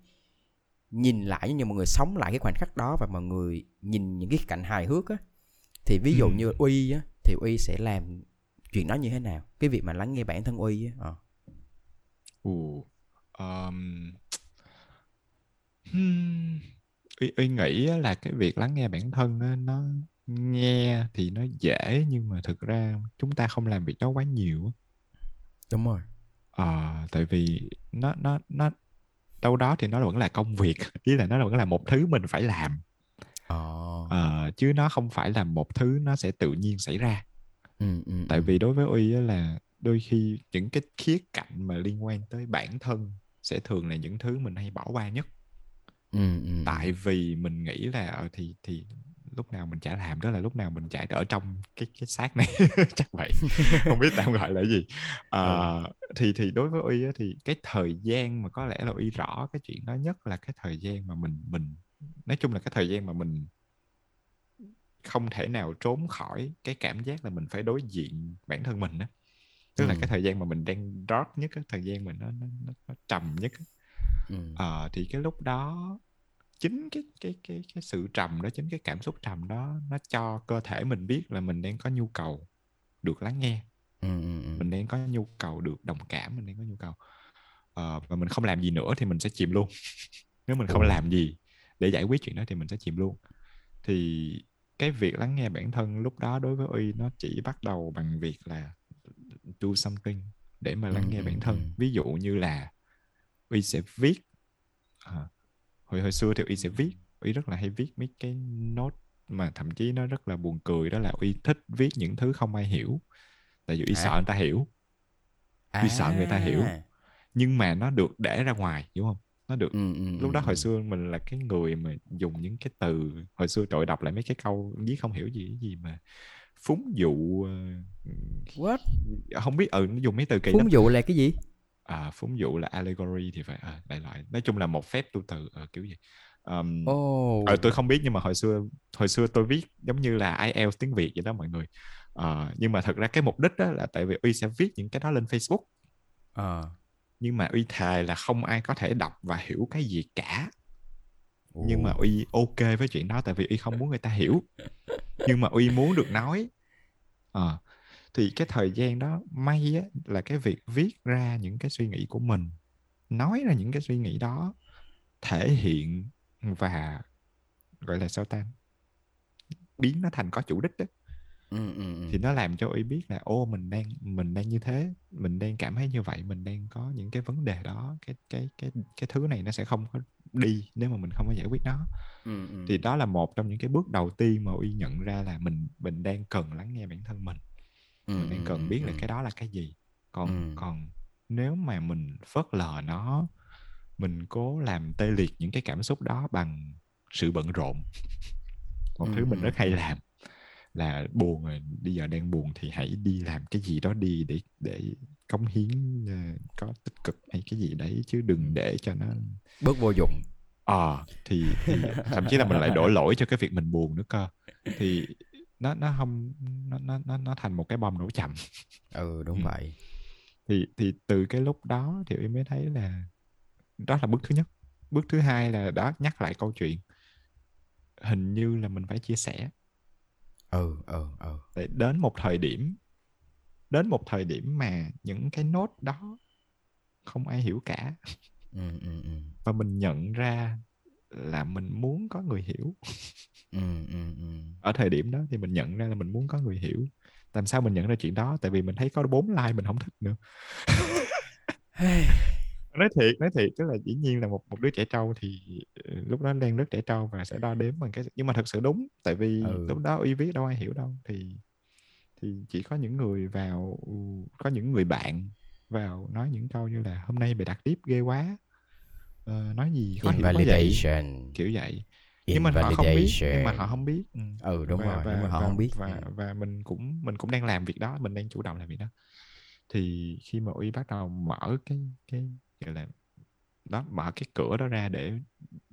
nhìn lại như mọi người sống lại cái khoảnh khắc đó và mọi người nhìn những cái cạnh hài hước á thì ví dụ Ừ. như uy á thì uy sẽ làm chuyện đó như thế nào cái việc mà lắng nghe bản thân uy á ờ. Ồ. Um... Hmm. Uy, Uy nghĩ là cái việc lắng nghe bản thân á, nó nghe thì nó dễ nhưng mà thực ra chúng ta không làm việc đó quá nhiều á. đúng rồi. Ờ, tại vì nó nó nó đâu đó thì nó vẫn là công việc <laughs> ý là nó vẫn là một thứ mình phải làm. Ờ. Ờ, chứ nó không phải là một thứ nó sẽ tự nhiên xảy ra. Ừ, ừ, tại ừ. vì đối với uy là đôi khi những cái khía cạnh mà liên quan tới bản thân sẽ thường là những thứ mình hay bỏ qua nhất ừ, ừ, tại vì mình nghĩ là ờ, thì thì lúc nào mình chả làm đó là lúc nào mình chả ở trong cái cái xác này <laughs> chắc vậy <laughs> không biết tao gọi là cái gì Ờ, thì thì đối với uy á, thì cái thời gian mà có lẽ là uy rõ cái chuyện đó nhất là cái thời gian mà mình mình nói chung là cái thời gian mà mình không thể nào trốn khỏi cái cảm giác là mình phải đối diện bản thân mình á tức là Ừ. cái thời gian mà mình đang dark nhất á, thời gian mà nó nó, nó, nó trầm nhất á. Ừ. Ờ, thì cái lúc đó chính cái cái cái cái sự trầm đó chính cái cảm xúc trầm đó nó cho cơ thể mình biết là mình đang có nhu cầu được lắng nghe. Ừ, ừ, ừ. mình đang có nhu cầu được đồng cảm mình đang có nhu cầu. Ờ, và mình không làm gì nữa thì mình sẽ chìm luôn. <laughs> Nếu mình không làm gì để giải quyết chuyện đó thì mình sẽ chìm luôn. Thì cái việc lắng nghe bản thân lúc đó đối với uy nó chỉ bắt đầu bằng việc là do something để mà lắng Ừ, nghe ừ, bản thân. Ví dụ như là uy sẽ viết à, hồi hồi xưa thì uy sẽ viết uy rất là hay viết mấy cái nốt mà thậm chí nó rất là buồn cười đó là uy thích viết những thứ không ai hiểu tại vì uy Hả? sợ người ta hiểu Uy sợ người ta hiểu. À. nhưng mà nó được để ra ngoài hiểu không nó được Ừ, ừ, lúc đó ừ, hồi ừ. xưa mình là cái người mà dùng những cái từ hồi xưa trội đọc lại mấy cái câu viết không hiểu gì gì mà phúng dụ ờ, What? không biết ừ nó dùng mấy từ kỳ lắm Phúng dụ là cái gì? À, phúng dụ là allegory thì phải à, đại loại. Nói chung là một phép tu từ ờ, kiểu gì. Um, Ồ. ờ, tôi không biết nhưng mà hồi xưa hồi xưa tôi viết giống như là IELTS tiếng Việt vậy đó mọi người. Ờ, nhưng mà thật ra cái mục đích đó là tại vì uy sẽ viết những cái đó lên Facebook. Ờ. nhưng mà uy thề là không ai có thể đọc và hiểu cái gì cả. Nhưng mà uy ok với chuyện đó tại vì uy không muốn người ta hiểu. Nhưng mà uy muốn được nói. Ờ, thì cái thời gian đó may á, là cái việc viết ra những cái suy nghĩ của mình nói ra những cái suy nghĩ đó thể hiện và gọi là sao ta biến nó thành có chủ đích đó Ừ, ừ, ừ. thì nó làm cho uy biết là ô mình đang mình đang như thế mình đang cảm thấy như vậy mình đang có những cái vấn đề đó cái cái cái cái thứ này nó sẽ không có đi nếu mà mình không có giải quyết nó Ừ, ừ. thì đó là một trong những cái bước đầu tiên mà uy nhận ra là mình mình đang cần lắng nghe bản thân mình Ừ, mình đang cần biết là cái đó là cái gì. Còn còn nếu mà mình phớt lờ nó mình cố làm tê liệt những cái cảm xúc đó bằng sự bận rộn một thứ mình rất hay làm là buồn rồi bây giờ đang buồn thì hãy đi làm cái gì đó đi để để cống hiến ờ, có tích cực hay cái gì đấy chứ đừng để cho nó Bớt vô dụng. ờ thì, thì thậm chí là mình lại đổ lỗi cho cái việc mình buồn nữa cơ. Thì nó nó không nó nó nó, nó thành một cái bom nổ chậm Ừ, đúng Ừ. vậy. thì thì từ cái lúc đó thì em mới thấy là đó là bước thứ nhất bước thứ hai là đó nhắc lại câu chuyện hình như là mình phải chia sẻ Ừ, ừ, ừ. để đến một thời điểm đến một thời điểm mà những cái nốt đó không ai hiểu cả Ừ, ừ, ừ. và mình nhận ra là mình muốn có người hiểu. Ừ, ừ, ừ. ở thời điểm đó thì mình nhận ra là mình muốn có người hiểu. Làm sao mình nhận ra chuyện đó? Tại vì mình thấy có bốn like mình không thích nữa. Nói thiệt nói thiệt tức là dĩ nhiên là một một đứa trẻ trâu thì ờ, lúc đó đang rất trẻ trâu và sẽ đo đếm bằng cái nhưng mà thật sự đúng tại vì Ừ. lúc đó uy viết đâu ai hiểu đâu. Thì thì chỉ có những người vào có những người bạn vào nói những câu như là hôm nay mày đặt tiếp ghê quá Ờ, nói gì khó hiểu quá vậy kiểu vậy nhưng mà họ không biết nhưng mà họ không biết ừ. Ừ, đúng và, rồi, và, nhưng mà họ và, không biết. và, Ừ. và mình cũng mình cũng đang làm việc đó mình đang chủ động làm việc đó thì khi mà uy bắt đầu mở cái cái gọi là đó mở cái cửa đó ra để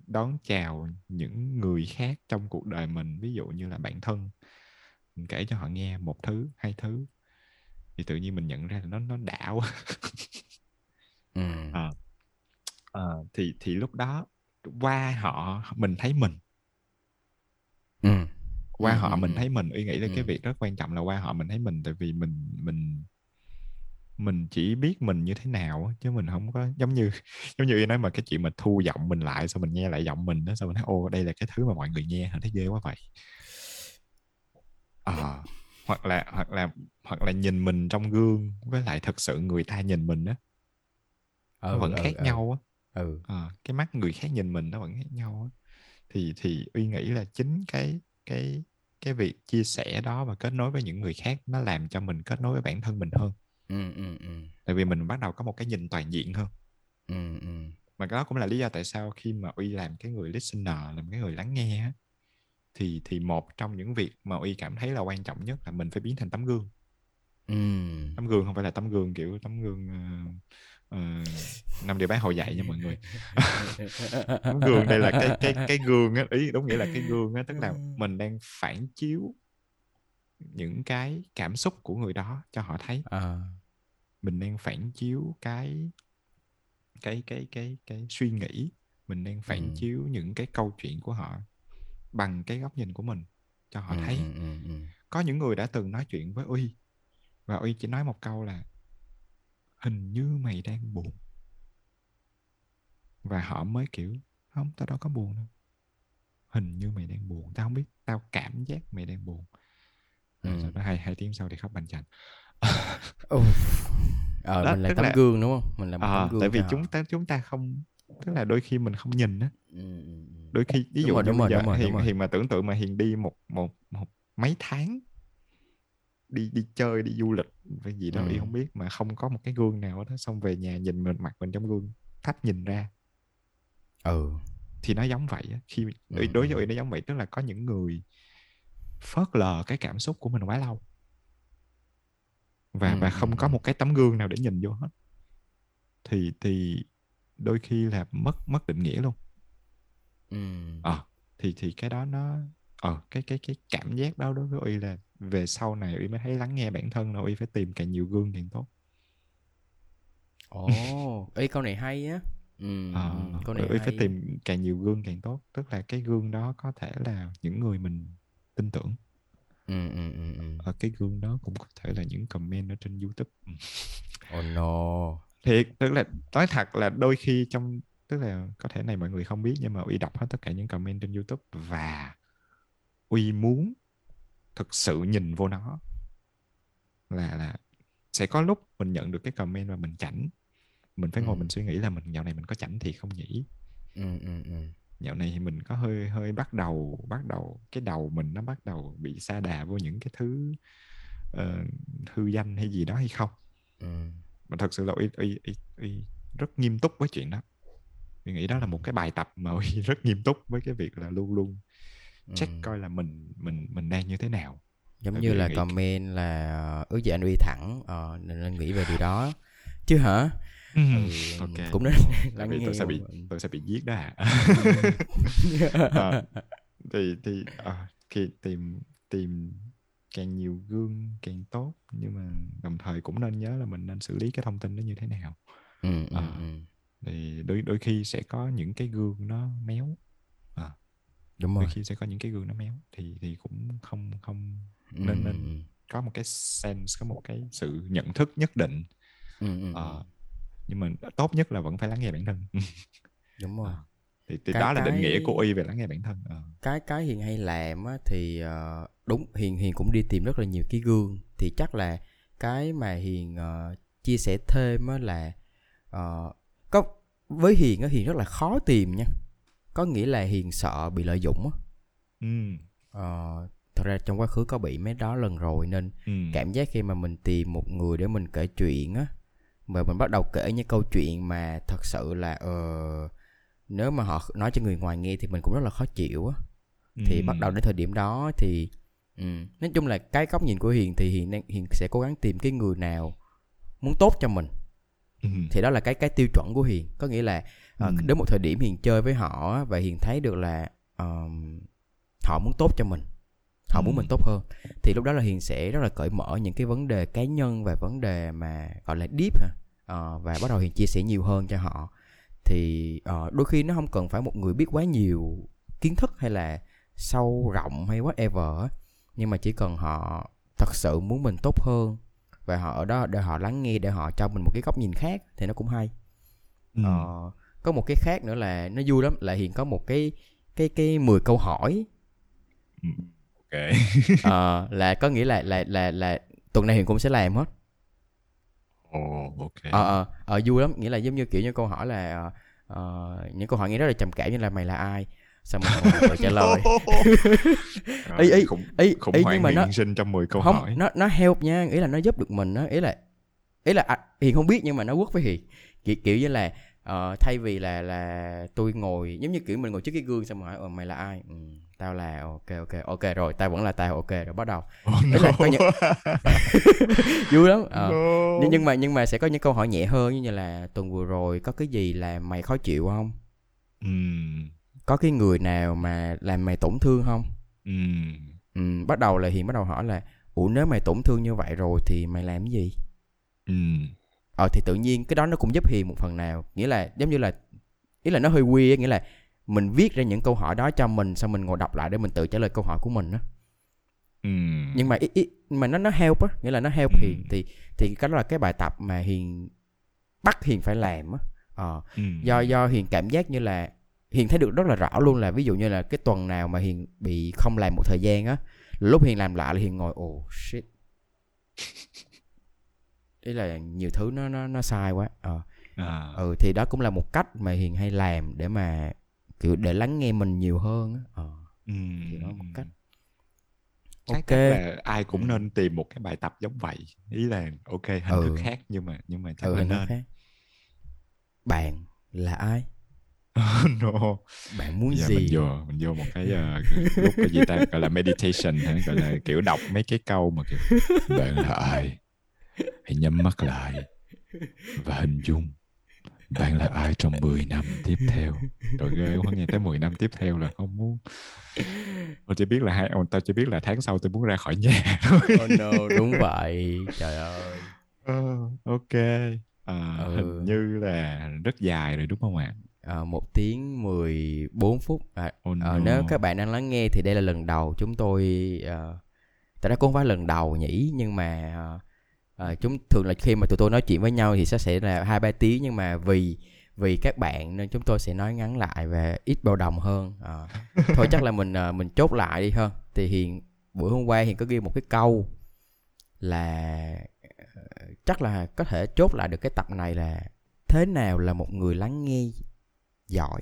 đón chào những người khác trong cuộc đời mình ví dụ như là bạn thân mình kể cho họ nghe một thứ hai thứ thì tự nhiên mình nhận ra là nó nó quá Ừ. Ờ. Ờ, thì thì lúc đó qua họ mình thấy mình Ừ. qua Ừ, họ ừ, mình ừ. thấy mình uy nghĩ là cái Ừ. việc rất quan trọng là qua họ mình thấy mình tại vì mình mình mình chỉ biết mình như thế nào chứ mình không có giống như <laughs> giống như nói mà cái chuyện mà thu giọng mình lại xong mình nghe lại giọng mình đó xong mình thấy ô đây là cái thứ mà mọi người nghe họ thấy ghê quá vậy Ờ, hoặc là hoặc là hoặc là nhìn mình trong gương với lại thật sự người ta nhìn mình á Ừ, vẫn ừ, khác ừ. nhau á Ừ. Ờ, cái mắt người khác nhìn mình nó vẫn khác nhau á thì thì uy nghĩ là chính cái cái cái việc chia sẻ đó và kết nối với những người khác nó làm cho mình kết nối với bản thân mình hơn Ừ, ừ, ừ. tại vì mình bắt đầu có một cái nhìn toàn diện hơn Ừ, ừ. mà cái đó cũng là lý do tại sao khi mà uy làm cái người listener làm cái người lắng nghe á thì thì một trong những việc mà uy cảm thấy là quan trọng nhất là mình phải biến thành tấm gương Ừ. tấm gương không phải là tấm gương kiểu tấm gương ờ, năm điều bác hồi dạy nha mọi người. <laughs> Gương đây là cái cái <laughs> cái gương á ý đúng nghĩa là cái gương á tức là mình đang phản chiếu những cái cảm xúc của người đó cho họ thấy. À, mình đang phản chiếu cái cái cái cái cái suy nghĩ mình đang phản Ừ. chiếu những cái câu chuyện của họ bằng cái góc nhìn của mình cho họ ừ, thấy. ừ, ừ, ừ. có những người đã từng nói chuyện với uy và uy chỉ nói một câu là hình như mày đang buồn và họ mới kiểu không tao đâu có buồn đâu hình như mày đang buồn tao không biết tao cảm giác mày đang buồn Ừ. rồi đó hai hai tiếng sau thì khóc bành chành <laughs> ờ Đó, mình là tấm là- gương đúng không mình là một Ờ, tấm gương tại vì chúng ta chúng ta không tức là đôi khi mình không nhìn á ừ, ừ, ừ. đôi khi ví Đúng dụ rồi, như đúng bây rồi, giờ đúng rồi, đúng hiền rồi. hiền mà tưởng tượng mà hiền đi một một một mấy tháng đi đi chơi đi du lịch cái gì đó Ừ. y không biết mà không có một cái gương nào đó xong về nhà nhìn mình mặt mình trong gương thách nhìn ra. Ừ. Thì nó giống vậy á. khi Ừ, đối với nó giống vậy tức là có những người phớt lờ cái cảm xúc của mình quá lâu. Và Ừ, và không có một cái tấm gương nào để nhìn vô hết. Thì thì đôi khi là mất mất định nghĩa luôn. Ừ. ờ. Thì thì cái đó nó ờ cái cái cái cảm giác đó đối với uy là về sau này uy mới thấy lắng nghe bản thân là uy phải tìm càng nhiều gương càng tốt. Ồ ý câu này hay á. Ừ, ừ, câu này uy hay. phải tìm càng nhiều gương càng tốt tức là cái gương đó có thể là những người mình tin tưởng. Ừ, ừ, ừ, ừ. ở cái gương đó cũng có thể là những comment ở trên youtube. Oh no. Thiệt tức là nói thật là đôi khi trong tức là có thể này mọi người không biết nhưng mà uy đọc hết tất cả những comment trên youtube và uy muốn thực sự nhìn vô nó là là sẽ có lúc mình nhận được cái comment mà mình chảnh mình phải ngồi Ừ. mình suy nghĩ là mình dạo này mình có chảnh thì không nhỉ ừ, ừ, ừ. dạo này thì mình có hơi hơi bắt đầu bắt đầu cái đầu mình nó bắt đầu bị sa đà vô những cái thứ ờ, hư danh hay gì đó hay không ừ. mà thật sự là uy, uy, uy, uy rất nghiêm túc với chuyện đó Uy nghĩ đó là một cái bài tập mà uy <laughs> rất nghiêm túc với cái việc là luôn luôn check Ừ. coi là mình mình mình đang như thế nào. Giống Tại như là nghĩ- comment là ờ, ước gì anh uy thẳng ờ, nên nên nghĩ về điều đó. Chứ hả? Ừ, ok. cũng nên <laughs> lắng nghe tôi sẽ bị tôi sẽ bị giết đó à <laughs> Ờ, thì thì ờ, khi tìm tìm càng nhiều gương càng tốt nhưng mà đồng thời cũng nên nhớ là mình nên xử lý cái thông tin đó như thế nào. Ừ, Ờ. ừ. thì đôi đôi khi sẽ có những cái gương nó méo đúng đôi rồi khi sẽ có những cái gương nó méo thì thì cũng không không nên- ừ, nên- có một cái sense có một cái sự nhận thức nhất định Ừ, ừ, Ờ, ừ. nhưng mà tốt nhất là vẫn phải lắng nghe bản thân <laughs> đúng rồi Ờ. thì, thì Cái- đó là định nghĩa của y về lắng nghe bản thân Ờ. cái cái hiền hay làm á thì ờ, đúng hiền hiền cũng đi tìm rất là nhiều cái gương thì chắc là cái mà hiền ờ, chia sẻ thêm á là ờ, có với hiền á hiền rất là khó tìm nha có nghĩa là hiền sợ bị lợi dụng á ừ. Ờ, thật ra trong quá khứ có bị mấy đó lần rồi nên Ừ. cảm giác khi mà mình tìm một người để mình kể chuyện á mà mình bắt đầu kể những câu chuyện mà thật sự là ờ, nếu mà họ nói cho người ngoài nghe thì mình cũng rất là khó chịu á thì Ừ. bắt đầu đến thời điểm đó thì ừ, nói chung là cái góc nhìn của hiền thì hiền đang- hiền sẽ cố gắng tìm cái người nào muốn tốt cho mình Ừ. thì đó là cái cái tiêu chuẩn của hiền có nghĩa là ờ, Ừ. đến một thời điểm hiền chơi với họ và hiền thấy được là ờm, họ muốn tốt cho mình họ muốn Ừ. mình tốt hơn thì lúc đó là hiền sẽ rất là cởi mở những cái vấn đề cá nhân và vấn đề mà gọi là deep hả Ờ, và bắt đầu hiền chia sẻ nhiều hơn cho họ thì ờ, đôi khi nó không cần phải một người biết quá nhiều kiến thức hay là sâu rộng hay whatever nhưng mà chỉ cần họ thật sự muốn mình tốt hơn và họ ở đó để họ lắng nghe để họ cho mình một cái góc nhìn khác thì nó cũng hay Ừ. Ờ, có một cái khác nữa là nó vui lắm là hiền có một cái cái cái 10 câu hỏi. Ừ. ok. Ờ, <laughs> là có nghĩa là là là là tuần này hiền cũng sẽ làm hết. Ồ ok. Ờ ờ ờ vui lắm nghĩa là giống như kiểu như câu hỏi là ờ, những câu hỏi nghe rất là trầm cảm như là mày là ai? Xong rồi trả lời. <laughs> Ý- ý- ý ý nhưng mà nó hiện sinh trong 10 câu không hỏi. nó nó help nha ý là nó giúp được mình á. Ý là ý là à, hiền không biết nhưng mà nó quất với hiền kiểu, kiểu như là ờ, thay vì là là tôi ngồi giống như kiểu mình ngồi trước cái gương xong rồi hỏi ờ, mày là ai? Ừ, tao là ok ok ok rồi tao vẫn là tao ok rồi bắt đầu. Oh, Ý là có những- <laughs> vui lắm Ờ. no. nhưng, nhưng mà nhưng mà sẽ có những câu hỏi nhẹ hơn như là tuần vừa rồi có cái gì làm mày khó chịu không? Ừm, có cái người nào mà làm mày tổn thương không? Ừm, ừ, bắt đầu là hiền bắt đầu hỏi là ủa nếu mày tổn thương như vậy rồi thì mày làm cái gì? Ừm, ờ thì tự nhiên cái đó nó cũng giúp hiền một phần nào. Nghĩa là giống như là ý là nó hơi weird nghĩa là mình viết ra những câu hỏi đó cho mình xong mình ngồi đọc lại để mình tự trả lời câu hỏi của mình á. Ừm. nhưng mà ý, ý, mà nó nó help á nghĩa là nó help Ừ. hiền thì thì cái đó là cái bài tập mà hiền bắt hiền phải làm á. Ờ Ừm, do do hiền cảm giác như là hiền thấy được rất là rõ luôn là ví dụ như là cái tuần nào mà hiền bị không làm một thời gian á lúc hiền làm lại là hiền ngồi ồ shit <laughs> ý là nhiều thứ nó nó nó sai quá ờ. À, ừ thì đó cũng là một cách mà hiền hay làm để mà kiểu để lắng nghe mình nhiều hơn á ờ. Ừm, thì đó một cách. Chắc ok. là ai cũng Ừ. nên tìm một cái bài tập giống vậy. Ý là ok hình Ừ. thức khác nhưng mà nhưng mà chắc ừ là nên. khác. Bạn là ai? <laughs> No. Bạn muốn giờ gì? mình vô mình vô một cái <laughs> ờ, lúc cái gì ta? Gọi là meditation gọi là kiểu đọc mấy cái câu mà kiểu bạn là ai hãy nhắm mắt lại và hình dung bạn là ai trong 10 năm tiếp theo. Rồi ghê quá nghe tới 10 năm tiếp theo là không muốn. Tôi chỉ biết là hai tao chỉ biết là tháng sau tôi muốn ra khỏi nhà. Thôi oh no đúng vậy. Trời ơi. Ờ, ok. À, Ừ. hình như là rất dài rồi đúng không ạ? Ờ, một tiếng 14 phút. À, oh, ờ, no. nếu các bạn đang lắng nghe thì đây là lần đầu chúng tôi uh, tại đó cũng không phải lần đầu nhỉ nhưng mà ờ, ờ, chúng thường là khi mà tụi tôi nói chuyện với nhau thì sẽ sẽ là hai ba tiếng nhưng mà vì vì các bạn nên chúng tôi sẽ nói ngắn lại và ít bao đồng hơn. Ờ, <laughs> thôi chắc là mình ờ, mình chốt lại đi ha. Thì hiện buổi hôm qua hiện có ghi một cái câu là chắc là có thể chốt lại được cái tập này là thế nào là một người lắng nghe giỏi?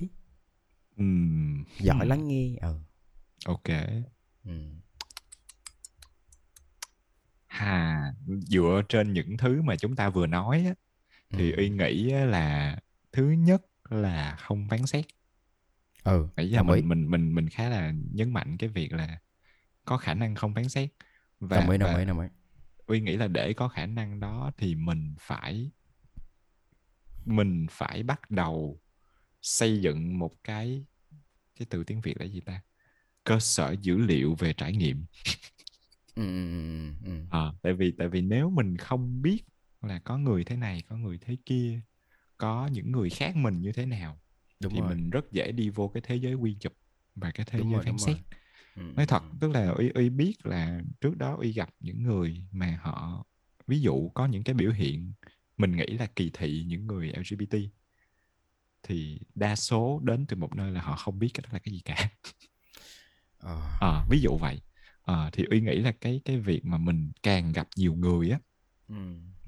Ừm, giỏi lắng nghe ừ. ok. Ừ. hà dựa trên những thứ mà chúng ta vừa nói á, thì Ừ. uy nghĩ là thứ nhất là không phán xét. Ừ đồng ý. mình mình mình mình khá là nhấn mạnh cái việc là có khả năng không phán xét. Và, đồng ý đồng ý đồng ý. Uy nghĩ là để có khả năng đó thì mình phải mình phải bắt đầu xây dựng một cái cái từ tiếng việt là gì ta? Cơ sở dữ liệu về trải nghiệm <laughs> ừ, ừ. Ờ, tại vì tại vì nếu mình không biết là có người thế này có người thế kia có những người khác mình như thế nào đúng thì rồi. mình rất dễ đi vô cái thế giới quy chụp và cái thế đúng giới rồi phán xét. Ừ, nói thật tức là uy uy biết là trước đó uy gặp những người mà họ ví dụ có những cái biểu hiện mình nghĩ là kỳ thị những người lgbt thì đa số đến từ một nơi là họ không biết cái đó là cái gì cả. Ờ, ví dụ vậy Ờ, thì uy nghĩ là cái cái việc mà mình càng gặp nhiều người á ừ,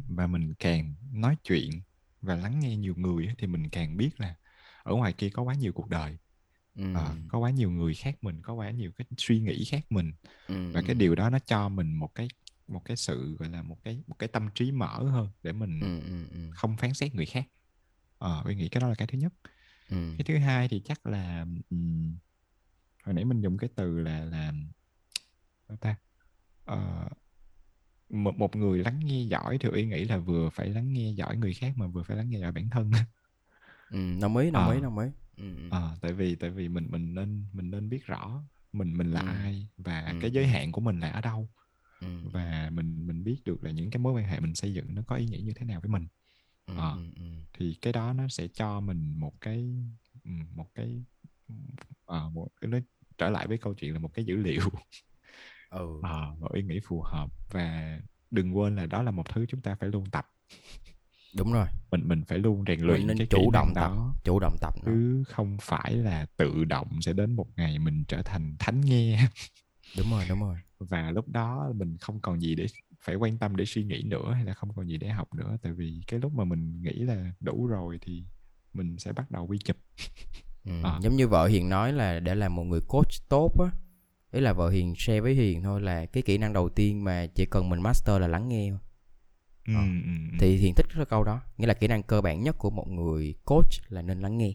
và mình càng nói chuyện và lắng nghe nhiều người á, thì mình càng biết là ở ngoài kia có quá nhiều cuộc đời. Ừ, Ờ, có quá nhiều người khác mình có quá nhiều cái suy nghĩ khác mình. Ừ, và cái điều đó nó cho mình một cái một cái sự gọi là một cái một cái tâm trí mở hơn để mình ừ, không phán xét người khác. Ờ uy nghĩ cái đó là cái thứ nhất. Ừ. cái thứ hai thì chắc là ừm, hồi nãy mình dùng cái từ là là ta Ờ, một một người lắng nghe giỏi thì uy nghĩ là vừa phải lắng nghe giỏi người khác mà vừa phải lắng nghe giỏi bản thân <laughs> ừ, đồng ý đồng ý Ờ. đồng ý ừ. Ờ, tại vì tại vì mình mình nên mình nên biết rõ mình mình là Ừ. ai và Ừ, cái giới ừ. hạn của mình là ở đâu ừ, và mình mình biết được là những cái mối quan hệ mình xây dựng nó có ý nghĩa như thế nào với mình ừ, ờ. ừ, thì cái đó nó sẽ cho mình một cái một cái ờ, một cái nó trở lại với câu chuyện là một cái dữ liệu <laughs> ừ. Ờ, một ý nghĩ phù hợp và đừng quên là đó là một thứ chúng ta phải luôn tập. Đúng rồi. Mình mình phải luôn rèn mình luyện nên cái chủ động tập đó. chủ động tập nó chứ không phải là tự động sẽ đến một ngày mình trở thành thánh nghe. Đúng rồi đúng rồi. Và lúc đó mình không còn gì để phải quan tâm để suy nghĩ nữa hay là không còn gì để học nữa. Tại vì cái lúc mà mình nghĩ là đủ rồi thì mình sẽ bắt đầu quy chụp. Ừ. Ờ. giống như vợ hiền nói là để làm một người coach tốt á ý là vợ hiền share với hiền thôi là cái kỹ năng đầu tiên mà chỉ cần mình master là lắng nghe ừ, Ờ. ừ, ừ. thì hiền thích cái câu đó nghĩa là kỹ năng cơ bản nhất của một người coach là nên lắng nghe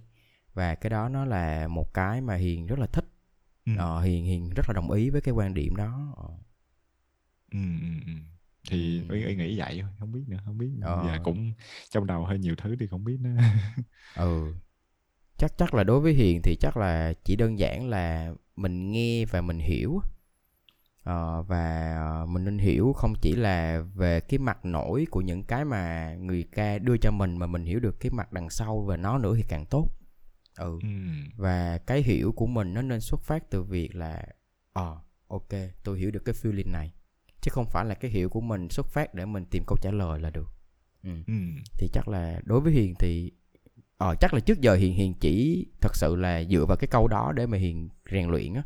và cái đó nó là một cái mà hiền rất là thích Ừ. ờ, hiền hiền rất là đồng ý với cái quan điểm đó Ờ. ừ, ừ, thì Ừ. uy nghĩ vậy thôi không biết nữa không biết nữa. Ờ. giờ cũng trong đầu hơi nhiều thứ thì không biết nữa ừ chắc chắc là đối với hiền thì chắc là chỉ đơn giản là mình nghe và mình hiểu. Ờ, và ờ, mình nên hiểu không chỉ là về cái mặt nổi của những cái mà người ca đưa cho mình mà mình hiểu được cái mặt đằng sau về nó nữa thì càng tốt. Ừ. Ừ. và cái hiểu của mình nó nên xuất phát từ việc là ờ ok tôi hiểu được cái feeling này. Chứ không phải là cái hiểu của mình xuất phát để mình tìm câu trả lời là được. Ừ. Ừ. thì chắc là đối với hiền thì ờ chắc là trước giờ hiền hiền chỉ thật sự là dựa vào cái câu đó để mà hiền rèn luyện á.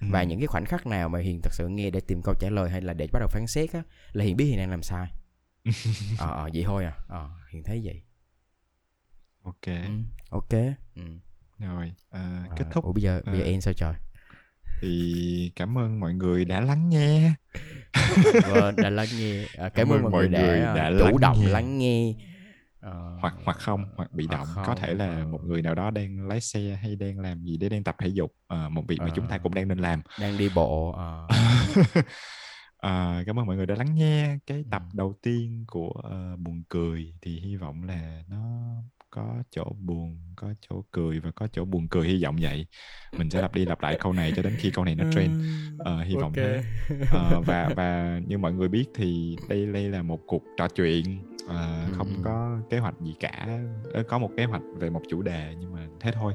Ừ. và những cái khoảnh khắc nào mà hiền thật sự nghe để tìm câu trả lời hay là để bắt đầu phán xét á là hiền biết hiền đang làm sai. <laughs> Ờ ờ vậy thôi à. Ờ hiền thấy vậy. Ok. Ừ, ok. Ừ. rồi à, À, kết thúc. ủa bây giờ bây giờ Ờ. em sao trời? Thì cảm ơn mọi người đã lắng nghe. Vâng đã lắng nghe. À, cảm, Cảm ơn mọi mọi người đã, người à, đã chủ động nghe. lắng nghe Ờ, hoặc hoặc không hoặc bị hoặc động không, có thể là ờ. một người nào đó đang lái xe hay đang làm gì để đang tập thể dục Ờ, một việc mà chúng ta Ờ. cũng đang nên làm đang đi bộ ờ. À, <laughs> cảm ơn mọi người đã lắng nghe cái tập đầu tiên của ờ, buồn cười thì hy vọng là nó có chỗ buồn có chỗ cười và có chỗ buồn cười hy vọng vậy mình sẽ lặp đi lặp lại câu này cho đến khi câu này nó trend Ờ, hy vọng Ok. thế Ờ, và và như mọi người biết thì đây đây là một cuộc trò chuyện Ừ, không có kế hoạch gì cả. Ờ, có một kế hoạch về một chủ đề nhưng mà thế thôi.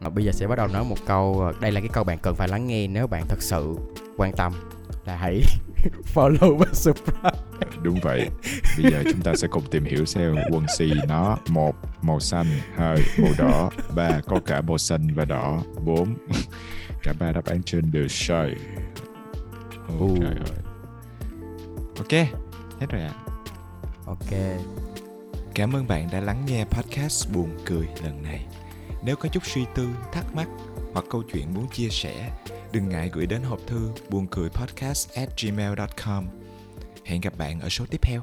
Mà bây giờ sẽ bắt đầu nói một câu ờ, Đây là cái câu bạn cần phải lắng nghe Nếu bạn thật sự quan tâm Là hãy <laughs> follow và subscribe. Đúng vậy. Bây giờ chúng ta sẽ cùng tìm hiểu xem quần xì nó một màu xanh hai màu đỏ ba có cả màu xanh và đỏ bốn. <laughs> Cả ba đáp án trên đều sai. Ôi Ù. trời ơi. ok hết rồi ạ Ok Cảm ơn bạn đã lắng nghe podcast buồn cười lần này. Nếu có chút suy tư, thắc mắc hoặc câu chuyện muốn chia sẻ, đừng ngại gửi đến hộp thư buồn cười podcast at gmail.com. Hẹn gặp bạn ở số tiếp theo.